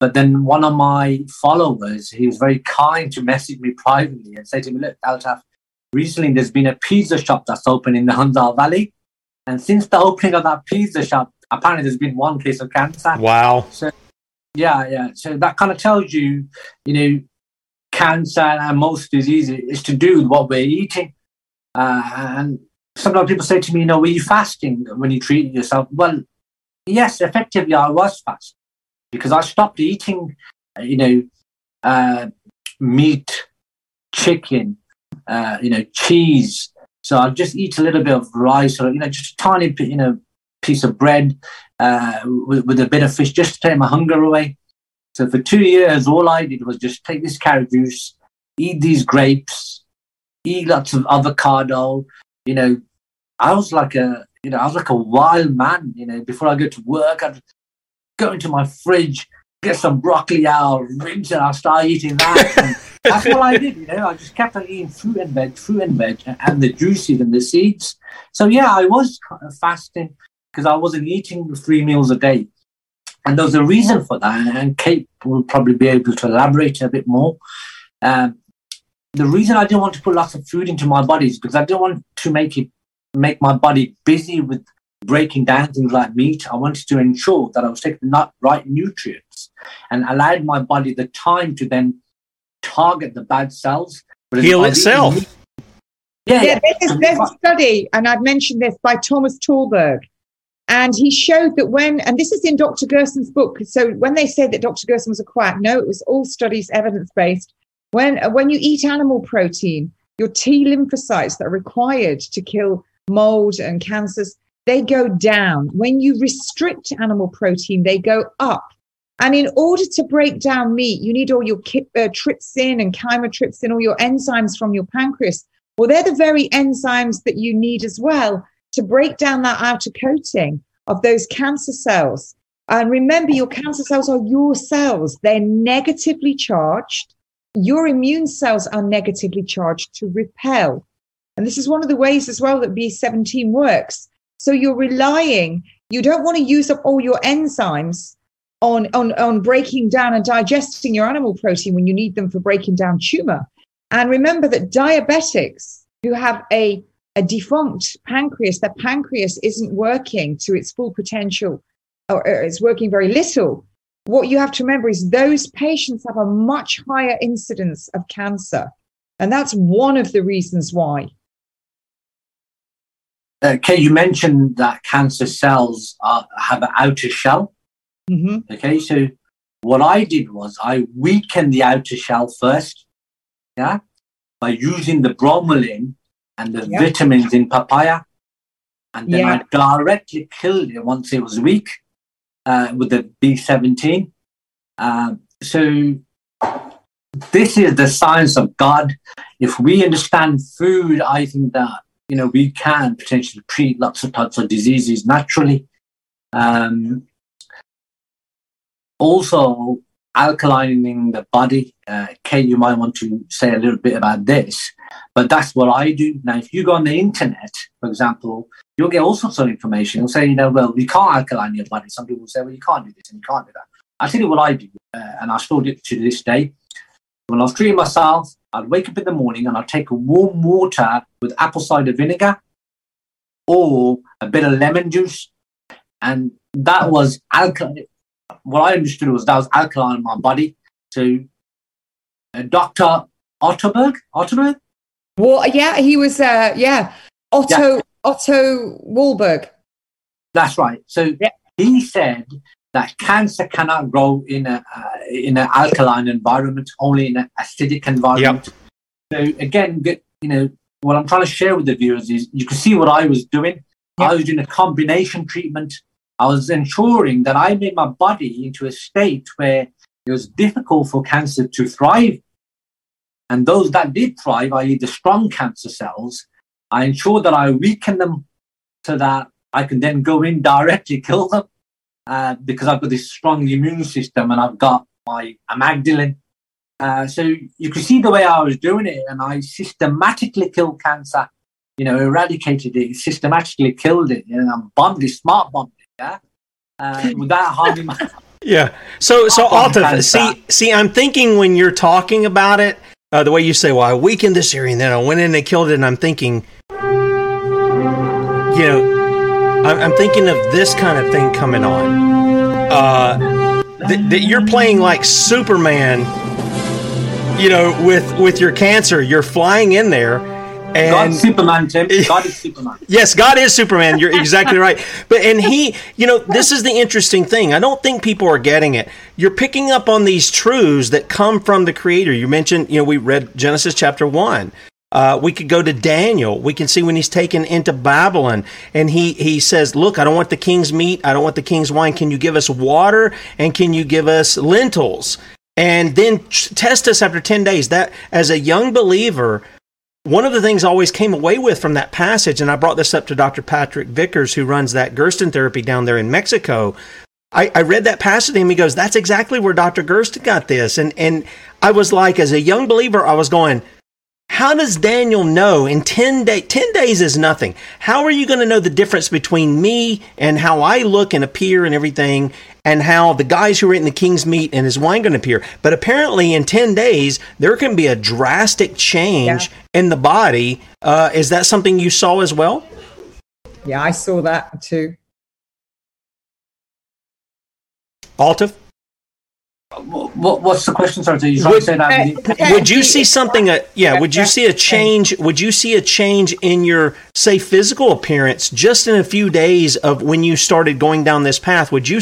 Speaker 8: But then one of my followers, he was very kind to message me privately and say to me, "Look, Altaf, recently there's been a pizza shop that's open in the Hunza Valley, and since the opening of that pizza shop, apparently there's been one case of cancer."
Speaker 6: Wow.
Speaker 8: So, yeah, yeah. So that kind of tells you, you know, cancer and most diseases is to do with what we're eating. Uh, and sometimes people say to me, you know, were you fasting when you treat yourself? Well, yes, effectively, I was fast because I stopped eating, you know, uh, meat, chicken, uh, you know, cheese. So I'd just eat a little bit of rice or, you know, just a tiny you know, piece of bread uh, with, with, a bit of fish just to take my hunger away. So for two years, all I did was just take this carrot juice, eat these grapes, eat lots of avocado. You know, I was like a, you know, I was like a wild man. You know, before I go to work, I'd go into my fridge, get some broccoli out, rinse it, I'll start eating that. <laughs> that's what I did, you know. I just kept on eating fruit and veg, fruit and veg, and the juices and the seeds. So yeah, I was fasting because I wasn't eating three meals a day. And there was a reason for that, and Kate will probably be able to elaborate a bit more. Um, the reason I didn't want to put lots of food into my body is because I didn't want to make it make my body busy with breaking down things like meat. I wanted to ensure that I was taking the right nutrients and allowed my body the time to then target the bad cells.
Speaker 6: Heal itself.
Speaker 7: Yeah, yeah, there's, there's a study, and I've mentioned this by Thomas Tallberg. And he showed that when, and this is in Dr. Gerson's book. So when they said that Dr. Gerson was a quack, no, it was all studies, evidence based. When, uh, when you eat animal protein, your T lymphocytes that are required to kill mold and cancers, they go down. When you restrict animal protein, they go up. And in order to break down meat, you need all your uh, trypsin and chymotrypsin, all your enzymes from your pancreas. Well, they're the very enzymes that you need as well to break down that outer coating of those cancer cells. And remember, your cancer cells are your cells. They're negatively charged. Your immune cells are negatively charged to repel. And this is one of the ways as well that B17 works. So you're relying, you don't want to use up all your enzymes on, on, on breaking down and digesting your animal protein when you need them for breaking down tumor. And remember that diabetics who have a, a defunct pancreas, their pancreas isn't working to its full potential or it's working very little. What you have to remember is those patients have a much higher incidence of cancer. And that's one of the reasons why uh,
Speaker 8: okay, you mentioned that cancer cells are, have an outer shell.
Speaker 7: Mm-hmm.
Speaker 8: Okay, so what I did was I weakened the outer shell first, yeah, by using the bromelain and the yep. vitamins in papaya, and then I directly killed it once it was weak uh, with the B17. Um, so this is the science of God. If we understand food, I think that you know, we can potentially treat lots of types of diseases naturally. Um, also, alkalining the body. Uh, Kate, you might want to say a little bit about this, but that's what I do. Now, if you go on the internet, for example, you'll get all sorts of information. You'll say, you know, well, you can't alkaline your body. Some people say, well, you can't do this and you can't do that. I tell you what I do, uh, and I still do it to this day. When I was treating myself, I'd wake up in the morning and I'd take a warm water with apple cider vinegar or a bit of lemon juice. And that was alkaline. What I understood was that was alkaline in my body. So, uh, Dr. Otterberg, Otterberg?
Speaker 7: Well, yeah, he was, uh, yeah, Otto, yeah. Otto Warburg.
Speaker 8: That's right. So yeah. he said that cancer cannot grow in a uh, in an alkaline environment, only in an acidic environment. Yep. So again, get, you know, what I'm trying to share with the viewers is you can see what I was doing. Yep. I was doing a combination treatment. I was ensuring that I made my body into a state where it was difficult for cancer to thrive. And those that did thrive, i.e., the strong cancer cells, I ensured that I weakened them so that I can then go in directly <laughs> kill them uh, because I've got this strong immune system and I've got my amygdalin. Uh, so you can see the way I was doing it, and I systematically killed cancer. You know, eradicated it, systematically killed it, and I bombed it, smart bombed yeah, uh, without harming. <laughs>
Speaker 6: Yeah. So, so Alta, see, see, I'm thinking when you're talking about it, uh, the way you say, "Well, I weakened this area, and then I went in and killed it," and I'm thinking, you know, I'm thinking of this kind of thing coming on. Uh, that, that you're playing like Superman, you know, with with your cancer. You're flying in there, And
Speaker 8: God's Superman, Tim. <laughs> God is Superman.
Speaker 6: Yes, God is Superman. You're exactly right. But and he, you know, this is the interesting thing. I don't think people are getting it. You're picking up on these truths that come from the Creator. You mentioned, you know, we read Genesis chapter one. Uh, we could go to Daniel. We can see when he's taken into Babylon, and he he says, "Look, I don't want the king's meat. I don't want the king's wine. Can you give us water? And can you give us lentils?" And then test us after ten days. That as a young believer, one of the things I always came away with from that passage, and I brought this up to Dr. Patrick Vickers, who runs that Gerson therapy down there in Mexico. I, I read that passage to him. He goes, "That's exactly where Dr. Gerson got this." And and I was like, as a young believer, I was going how does Daniel know in 10 days? 10 days is nothing. How are you going to know the difference between me and how I look and appear and everything and how the guys who are eating the king's meat and his wine going to appear? But apparently in 10 days, there can be a drastic change yeah. in the body. Uh, is that something you saw as well?
Speaker 7: Yeah, I saw that too.
Speaker 6: Altaf?
Speaker 8: What, what's the question? Sorry, you would, say that.
Speaker 6: Would you see something? Uh, yeah. Would you see a change? Would you see a change in your say physical appearance just in a few days of when you started going down this path? Would you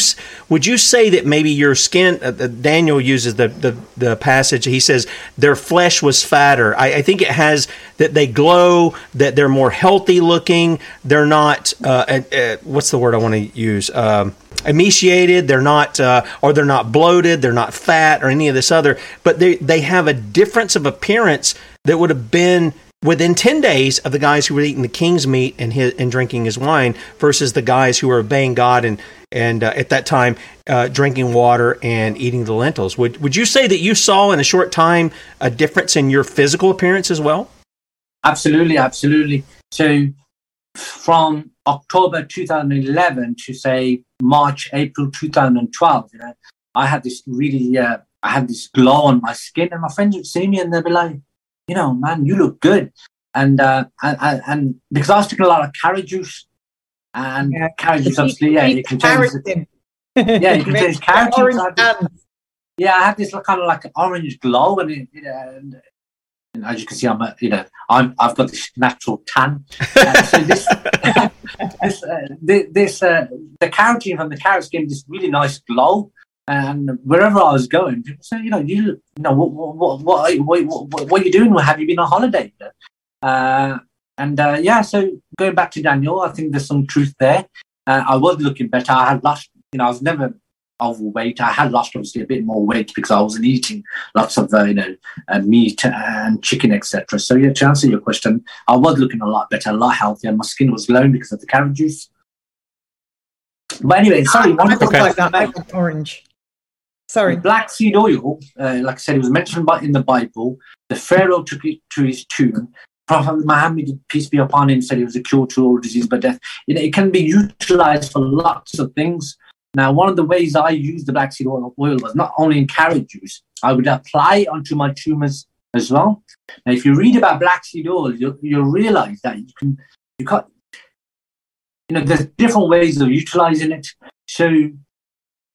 Speaker 6: would you say that maybe your skin? Uh, Daniel uses the, the the passage. He says their flesh was fatter. I, I, think it has that they glow. That they're more healthy looking. They're not. Uh, uh, uh what's the word I want to use? Um, emaciated, they're not, uh, or they're not bloated, they're not fat, or any of this other, but they they have a difference of appearance that would have been within 10 days of the guys who were eating the king's meat and his, and drinking his wine versus the guys who were obeying God and and uh, at that time uh, drinking water and eating the lentils. Would would you say that you saw in a short time a difference in your physical appearance as well?
Speaker 8: Absolutely, absolutely. So from October 2011 to say March, April 2012, you know, I had this really, uh, I had this glow on my skin, and my friends would see me and they'd be like, you know, man, you look good. And uh, and, and because I was taking a lot of carrot juice, and yeah. carrot juice, obviously, yeah, you can change. yeah, you can change carrot juice. yeah, I had this kind of like an orange glow, and, it, and and as you can see, I'm a, you know I'm I've got this natural tan. <laughs> Uh, so this <laughs> this uh, this uh, the carotene from the carrots gave me this really nice glow. And wherever I was going, people say, you know, you, you know, what, what, what, what, what, what are you doing? Have you been on holiday? Uh, and uh, yeah, so going back to Daniel, I think there's some truth there. Uh, I was looking better. I had lost, you know, I was never overweight. I had lost obviously a bit more weight because I wasn't eating lots of uh, you know uh, meat and chicken, etc. So yeah, to answer your question, I was looking a lot better, a lot healthier. My skin was glowing because of the carrot juice. But anyway, sorry,
Speaker 7: one I okay. like that like orange. Sorry,
Speaker 8: black seed oil, uh, like I said, it was mentioned by, in the Bible. The Pharaoh took it to his tomb. Prophet Muhammad, peace be upon him, said it was a cure to all disease but death. You know, it can be utilized for lots of things. Now, one of the ways I used the black seed oil, oil was not only in carrot juice, I would apply it onto my tumors as well. Now, if you read about black seed oil, you'll, you'll realize that you can, you got, you know, there's different ways of utilizing it. So,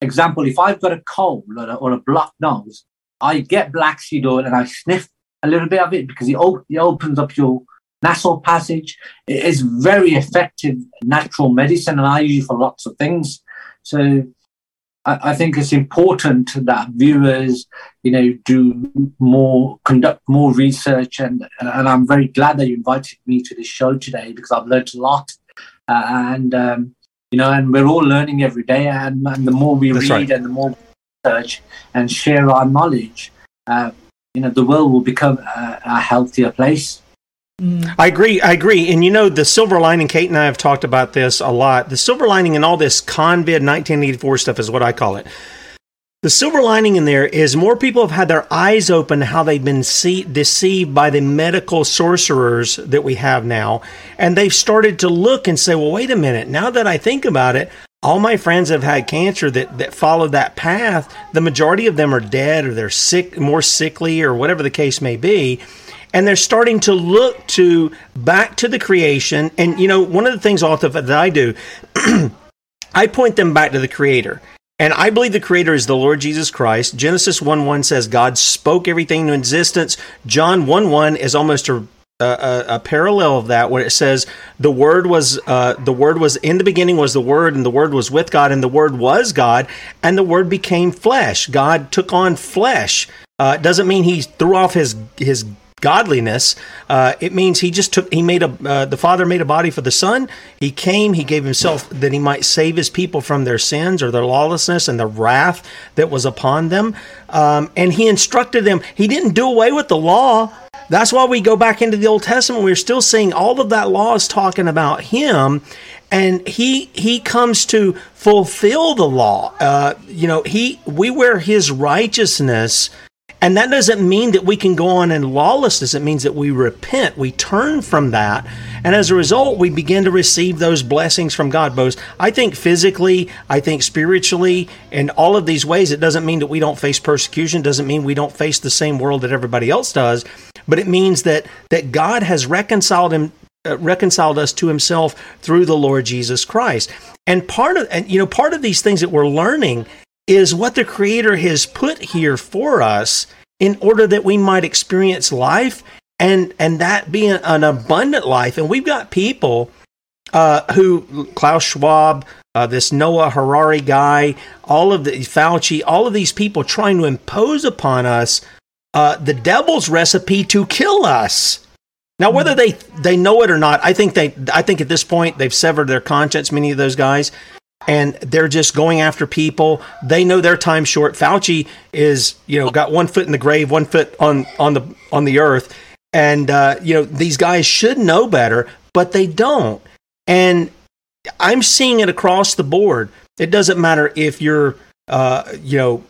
Speaker 8: example, if I've got a cold or a, or a blocked nose, I get black seed oil and I sniff a little bit of it because it, op- it opens up your nasal passage. It is very effective natural medicine, and I use it for lots of things. So I, I, think it's important that viewers, you know, do more, conduct more research, and and I'm very glad that you invited me to this show today because I've learned a lot, uh, and um, you know, and we're all learning every day, and, and the more we That's read right. and the more research and share our knowledge, uh, you know, the world will become a, a healthier place.
Speaker 6: I agree. I agree. And you know, the silver lining, Kate and I have talked about this a lot. The silver lining in all this COVID 1984 stuff is what I call it. The silver lining in there is more people have had their eyes open to how they've been see- deceived by the medical sorcerers that we have now. And they've started to look and say, well, wait a minute. Now that I think about it, all my friends have had cancer that, that followed that path. The majority of them are dead or they're sick, more sickly or whatever the case may be and they're starting to look to back to the creation. And you know, one of the things Altaf that I do, <clears throat> I point them back to the Creator. And I believe the Creator is the Lord Jesus Christ. Genesis 1 1 says God spoke everything into existence. John 1 1 is almost a a, a, parallel of that where it says the word was uh, the word was in the beginning was the word and the word was with God and the word was God and the word became flesh. God took on flesh. Uh, doesn't mean he threw off his his godliness. Uh, it means he just took, he made a, uh, the Father made a body for the Son. He came, he gave himself that he might save his people from their sins or their lawlessness and the wrath that was upon them. Um, and he instructed them. He didn't do away with the law. That's why we go back into the Old Testament. We're still seeing all of that law is talking about him and he he comes to fulfill the law. Uh, you know, he we wear his righteousness and that doesn't mean that we can go on in lawlessness. It means that we repent, we turn from that. And as a result, we begin to receive those blessings from God. Both, I think physically, I think spiritually, in all of these ways, it doesn't mean that we don't face persecution, doesn't mean we don't face the same world that everybody else does, but it means that, that God has reconciled him, uh, reconciled us to himself through the Lord Jesus Christ. And part of, and you know, part of these things that we're learning is what the Creator has put here for us in order that we might experience life and and that be an, abundant life. And we've got people uh, who Klaus Schwab, uh, this Noah Harari guy, all of the Fauci, all of these people trying to impose upon us uh, the devil's recipe to kill us. Now, whether they they know it or not, I think they I think at this point they've severed their conscience. Many of those guys, and they're just going after people. They know their time's short. Fauci is, you know, got one foot in the grave, one foot on on the on the earth, and uh, you know these guys should know better, but they don't. And I'm seeing it across the board. It doesn't matter if you're, uh, you know,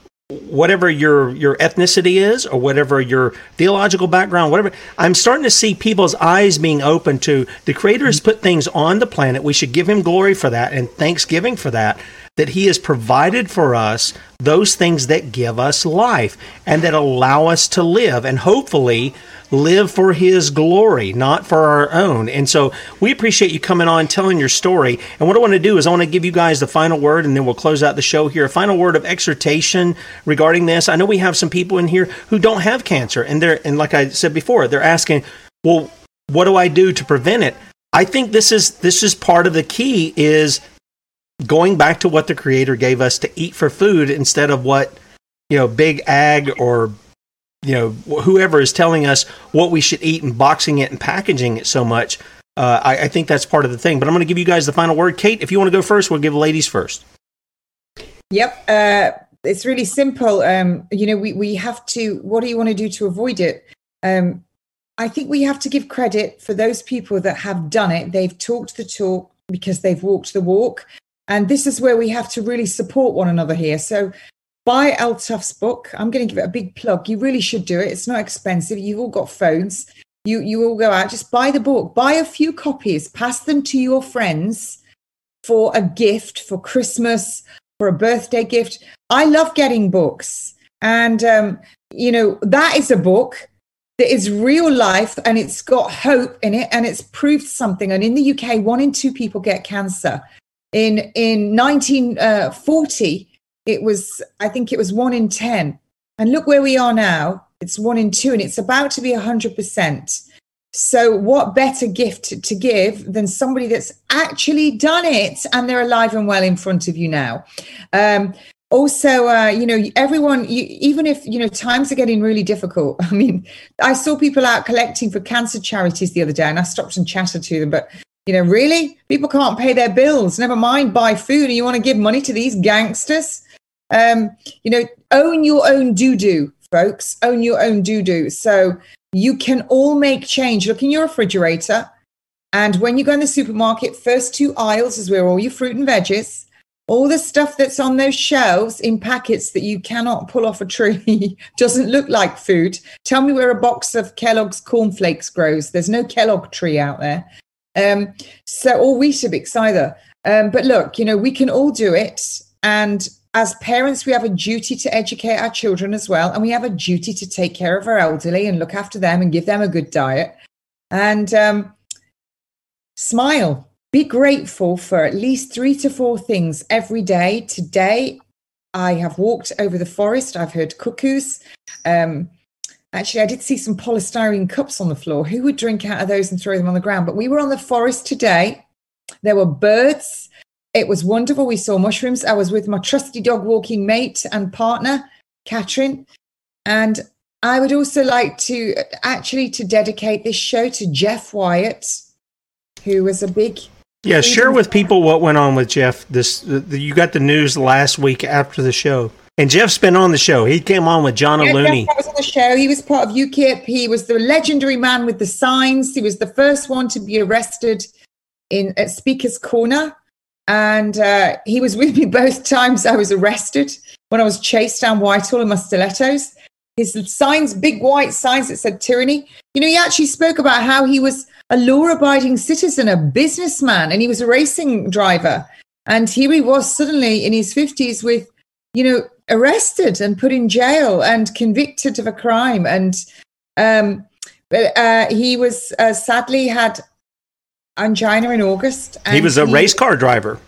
Speaker 6: whatever your your ethnicity is or whatever your theological background whatever i'm starting to see people's eyes being open to the creator has put things on the planet. We should give him glory for that and thanksgiving for that that he has provided for us those things that give us life and that allow us to live and hopefully live for his glory, not for our own. And so we appreciate you coming on, telling your story. And what I want to do is I want to give you guys the final word and then we'll close out the show here. A final word of exhortation regarding this. I know we have some people in here who don't have cancer and they're, and like I said before, they're asking, well, what do I do to prevent it? I think this is, this is part of the key is going back to what the creator gave us to eat for food instead of what, you know, big ag or you know whoever is telling us what we should eat and boxing it and packaging it so much. Uh, I, I, think that's part of the thing. But I'm going to give you guys the final word. Kate, if you want to go first, we'll give ladies first.
Speaker 7: Yep. Uh, it's really simple. Um, you know, we, we have to, what do you want to do to avoid it? Um, I think we have to give credit for those people that have done it. They've talked the talk because they've walked the walk. And this is where we have to really support one another here. So buy Altaf's book. I'm going to give it a big plug. You really should do it. It's not expensive. You've all got phones. You you all go out. Just buy the book. Buy a few copies. Pass them to your friends for a gift for Christmas, for a birthday gift. I love getting books, and um, you know that is a book that is real life and it's got hope in it and it's proved something. And in the UK, one in two people get cancer. In in 1940 it was, I think it was one in 10. And look where we are now. It's one in two, and it's about to be 100%. So, what better gift to give than somebody that's actually done it and they're alive and well in front of you now? Um, also, uh, you know, everyone, you, even if, you know, times are getting really difficult. <laughs> I mean, I saw people out collecting for cancer charities the other day and I stopped and chatted to them, but you know, really? People can't pay their bills, never mind buy food, and you want to give money to these gangsters? Um, you know, own your own doo doo, folks. Own your own doo doo. So you can all make change. Look in your refrigerator. And when you go in the supermarket, first two aisles is where all your fruit and veggies, all the stuff that's on those shelves in packets that you cannot pull off a tree <laughs> doesn't look like food. Tell me where a box of Kellogg's cornflakes grows. There's no Kellogg tree out there. Um, so, or we Weetabix either. Um, but look, you know, we can all do it. And as parents, we have a duty to educate our children as well. And we have a duty to take care of our elderly and look after them and give them a good diet. And um, smile. Be grateful for at least three to four things every day. Today, I have walked over the forest. I've heard cuckoos. Um, Actually, I did see some polystyrene cups on the floor. Who would drink out of those and throw them on the ground? But we were on the forest today. There were birds. It was wonderful. We saw mushrooms. I was with my trusty dog walking mate and partner, Catherine. And I would also like to actually to dedicate this show to Jeff Wyatt, who was a big
Speaker 6: yeah. Share with people what went on with Jeff. This you got the news last week after the show. And Jeff's been on the show. He came on with John yeah, Looney.
Speaker 7: Jeff was on the show. He was part of UKIP. He was the legendary man with the signs. He was the first one to be arrested in at Speaker's Corner, and uh, he was <laughs> with me both times. I was arrested when I was chased down Whitehall in my stilettos. His signs, big white signs that said tyranny. You know, he actually spoke about how he was a law-abiding citizen, a businessman, and he was a racing driver. And here he was suddenly in his fifties with, you know, arrested and put in jail and convicted of a crime. And um, but uh, he was uh, sadly had angina in August.
Speaker 6: he was a he, race car driver.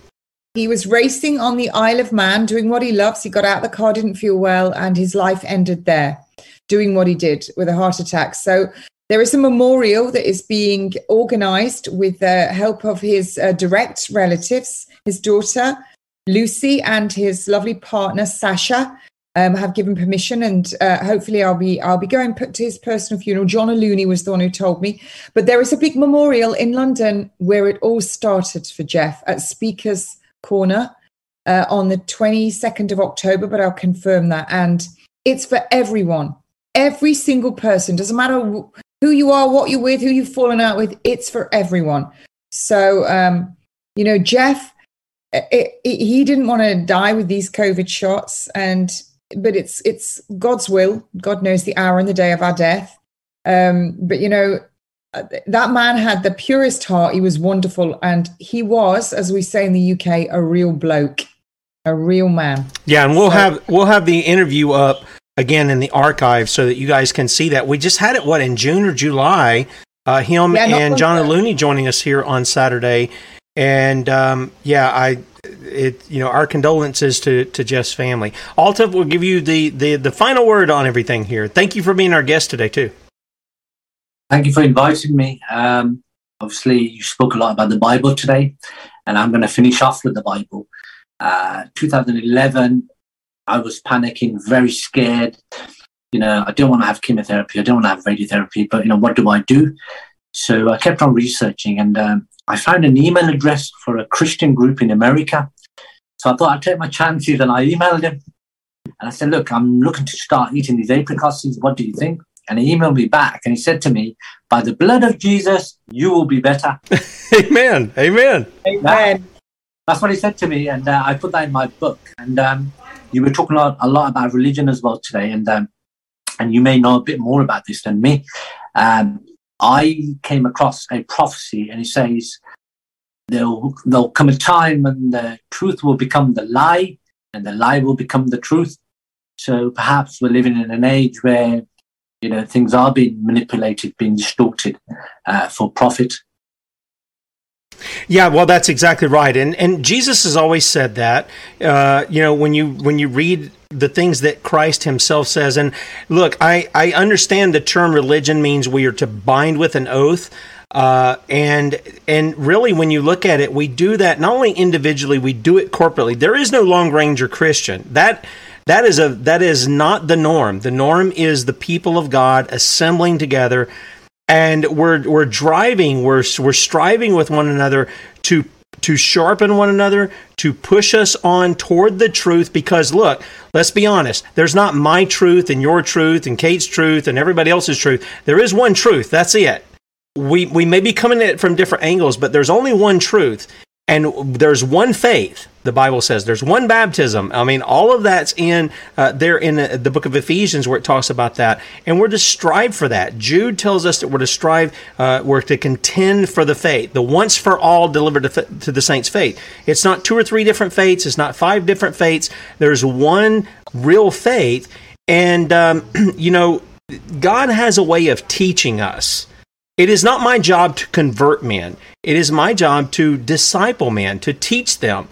Speaker 7: He was racing on the Isle of Man, doing what he loves. He got out of the car, didn't feel well, and his life ended there, doing what he did with a heart attack. So there is a memorial that is being organized with the help of his uh, direct relatives, his daughter, Lucy and his lovely partner Sasha um, have given permission, and uh, hopefully I'll be I'll be going to his personal funeral. John Looney was the one who told me, but there is a big memorial in London where it all started for Jeff at Speaker's Corner uh, on the twenty second of October. But I'll confirm that, and it's for everyone, every single person. Doesn't matter who you are, what you're with, who you've fallen out with. It's for everyone. So um, you know, Jeff it, it, he didn't want to die with these COVID shots, and but it's it's God's will. God knows the hour and the day of our death. Um, but you know, uh, that man had the purest heart. He was wonderful, and he was, as we say in the UK, a real bloke, a real man.
Speaker 6: Yeah, and we'll so, have we'll have the interview up again in the archive so that you guys can see that. We just had it what in June or July. Uh, him yeah, and John Looney joining us here on Saturday, and um, yeah, I it you know our condolences to to Jeff's family. Alta will give you the, the the final word on everything here. Thank you for being our guest today too.
Speaker 8: Thank you for inviting me. Um, obviously, you spoke a lot about the Bible today, and I'm going to finish off with the Bible. Uh, 2011, I was panicking, very scared. You know, I don't want to have chemotherapy. I don't want to have radiotherapy. But you know, what do I do? So I kept on researching, and um, I found an email address for a Christian group in America. So I thought I'd take my chances and I emailed him. And I said, Look, I'm looking to start eating these apricots. What do you think? And he emailed me back and he said to me, By the blood of Jesus, you will be better. <laughs>
Speaker 6: Amen. Amen.
Speaker 7: Amen.
Speaker 8: that's what he said to me. And uh, I put that in my book. And um, you were talking a lot, a lot, about religion as well today. And, um, and you may know a bit more about this than me. Um, I came across a prophecy and it says, there'll, there'll come a time when the truth will become the lie and the lie will become the truth. So perhaps we're living in an age where, you know, things are being manipulated, being distorted uh, for profit.
Speaker 6: Yeah, well, that's exactly right, and and Jesus has always said that. Uh, you know, when you when you read the things that Christ himself says. And look, I, I understand the term religion means we are to bind with an oath. Uh, and and really, when you look at it, we do that not only individually, we do it corporately. There is no Lone Ranger Christian. That that is a that is not the norm. The norm is the people of God assembling together, and we're we're driving, we're we're striving with one another to to sharpen one another, to push us on toward the truth. Because look, let's be honest, there's not my truth and your truth and Kate's truth and everybody else's truth. There is one truth. That's it. We, we may be coming at it from different angles, but there's only one truth. And there's one faith, the Bible says. There's one baptism. I mean, all of that's in uh, there in the, the, book of Ephesians where it talks about that. And we're to strive for that. Jude tells us that we're to strive, uh, we're to contend for the faith, the once for all delivered to, to the saints' faith. It's not two or three different faiths, it's not five different faiths. There's one real faith. And, um, <clears throat> you know, God has a way of teaching us it is not my job to convert men. It is my job to disciple men, to teach them.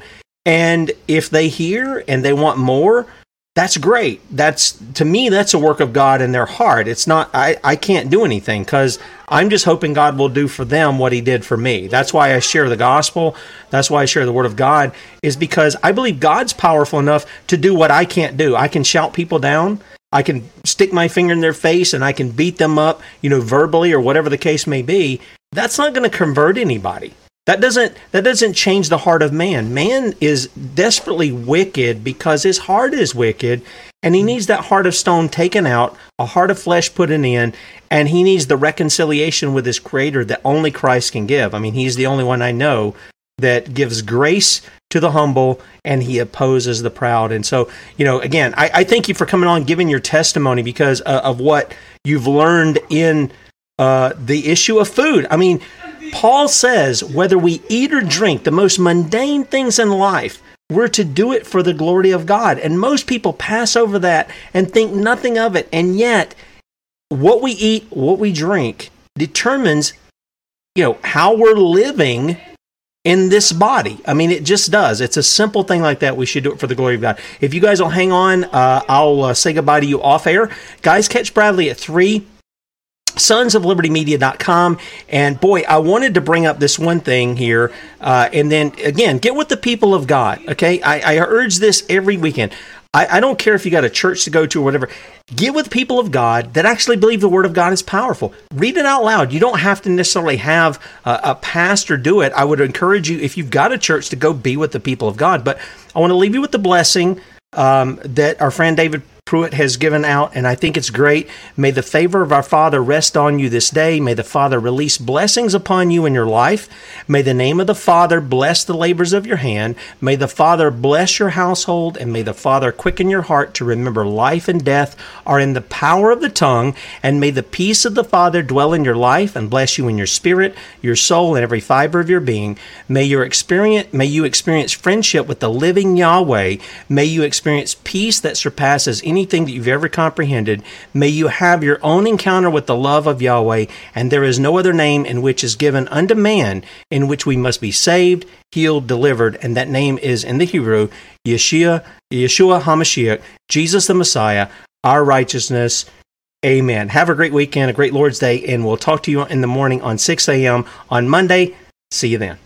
Speaker 6: And if they hear and they want more, that's great. That's to me, that's a work of God in their heart. It's not. I I can't do anything because I'm just hoping God will do for them what He did for me. That's why I share the gospel. That's why I share the Word of God. Is because I believe God's powerful enough to do what I can't do. I can shout people down. I can stick my finger in their face and I can beat them up, you know, verbally or whatever the case may be. That's not going to convert anybody. That doesn't that doesn't change the heart of man. Man is desperately wicked because his heart is wicked and he needs that heart of stone taken out, a heart of flesh put in, and he needs the reconciliation with his creator that only Christ can give. I mean, he's the only one I know that gives grace to the humble and he opposes the proud. And so, you know, again, I, I thank you for coming on, giving your testimony because uh, of what you've learned in uh, the issue of food. I mean, Paul says whether we eat or drink, the most mundane things in life, we're to do it for the glory of God. And most people pass over that and think nothing of it. And yet, what we eat, what we drink, determines, you know, how we're living in this body. I mean, it just does. It's a simple thing like that. We should do it for the glory of God. If you guys will hang on, uh, I'll uh, say goodbye to you off air. Guys, catch Bradley at 3 sons of liberty media.com and boy i wanted to bring up this one thing here uh, and then again get with the people of god okay i, I urge this every weekend I, I, don't care if you got a church to go to or whatever. Get with people of god that actually believe the word of god is powerful. Read it out loud. You don't have to necessarily have a, a pastor do it. I would encourage you if you've got a church to go be with the people of god. But i want to leave you with the blessing um, that our friend david Pruitt has given out, and I think it's great. May the favor of our Father rest on you this day. May the Father release blessings upon you in your life. May the name of the Father bless the labors of your hand. May the Father bless your household, and may the Father quicken your heart to remember life and death are in the power of the tongue. And may the peace of the Father dwell in your life and bless you in your spirit, your soul, and every fiber of your being. May your experience, may you experience friendship with the living Yahweh. May you experience peace that surpasses anything that you've ever comprehended. May you have your own encounter with the love of Yahweh, and there is no other name in which is given unto man in which we must be saved, healed, delivered, and that name is in the Hebrew Yeshua, Yeshua HaMashiach, Jesus the Messiah, our righteousness. Amen. Have a great weekend, a great Lord's Day, and we'll talk to you in the morning on 6 a.m. on Monday. See you then.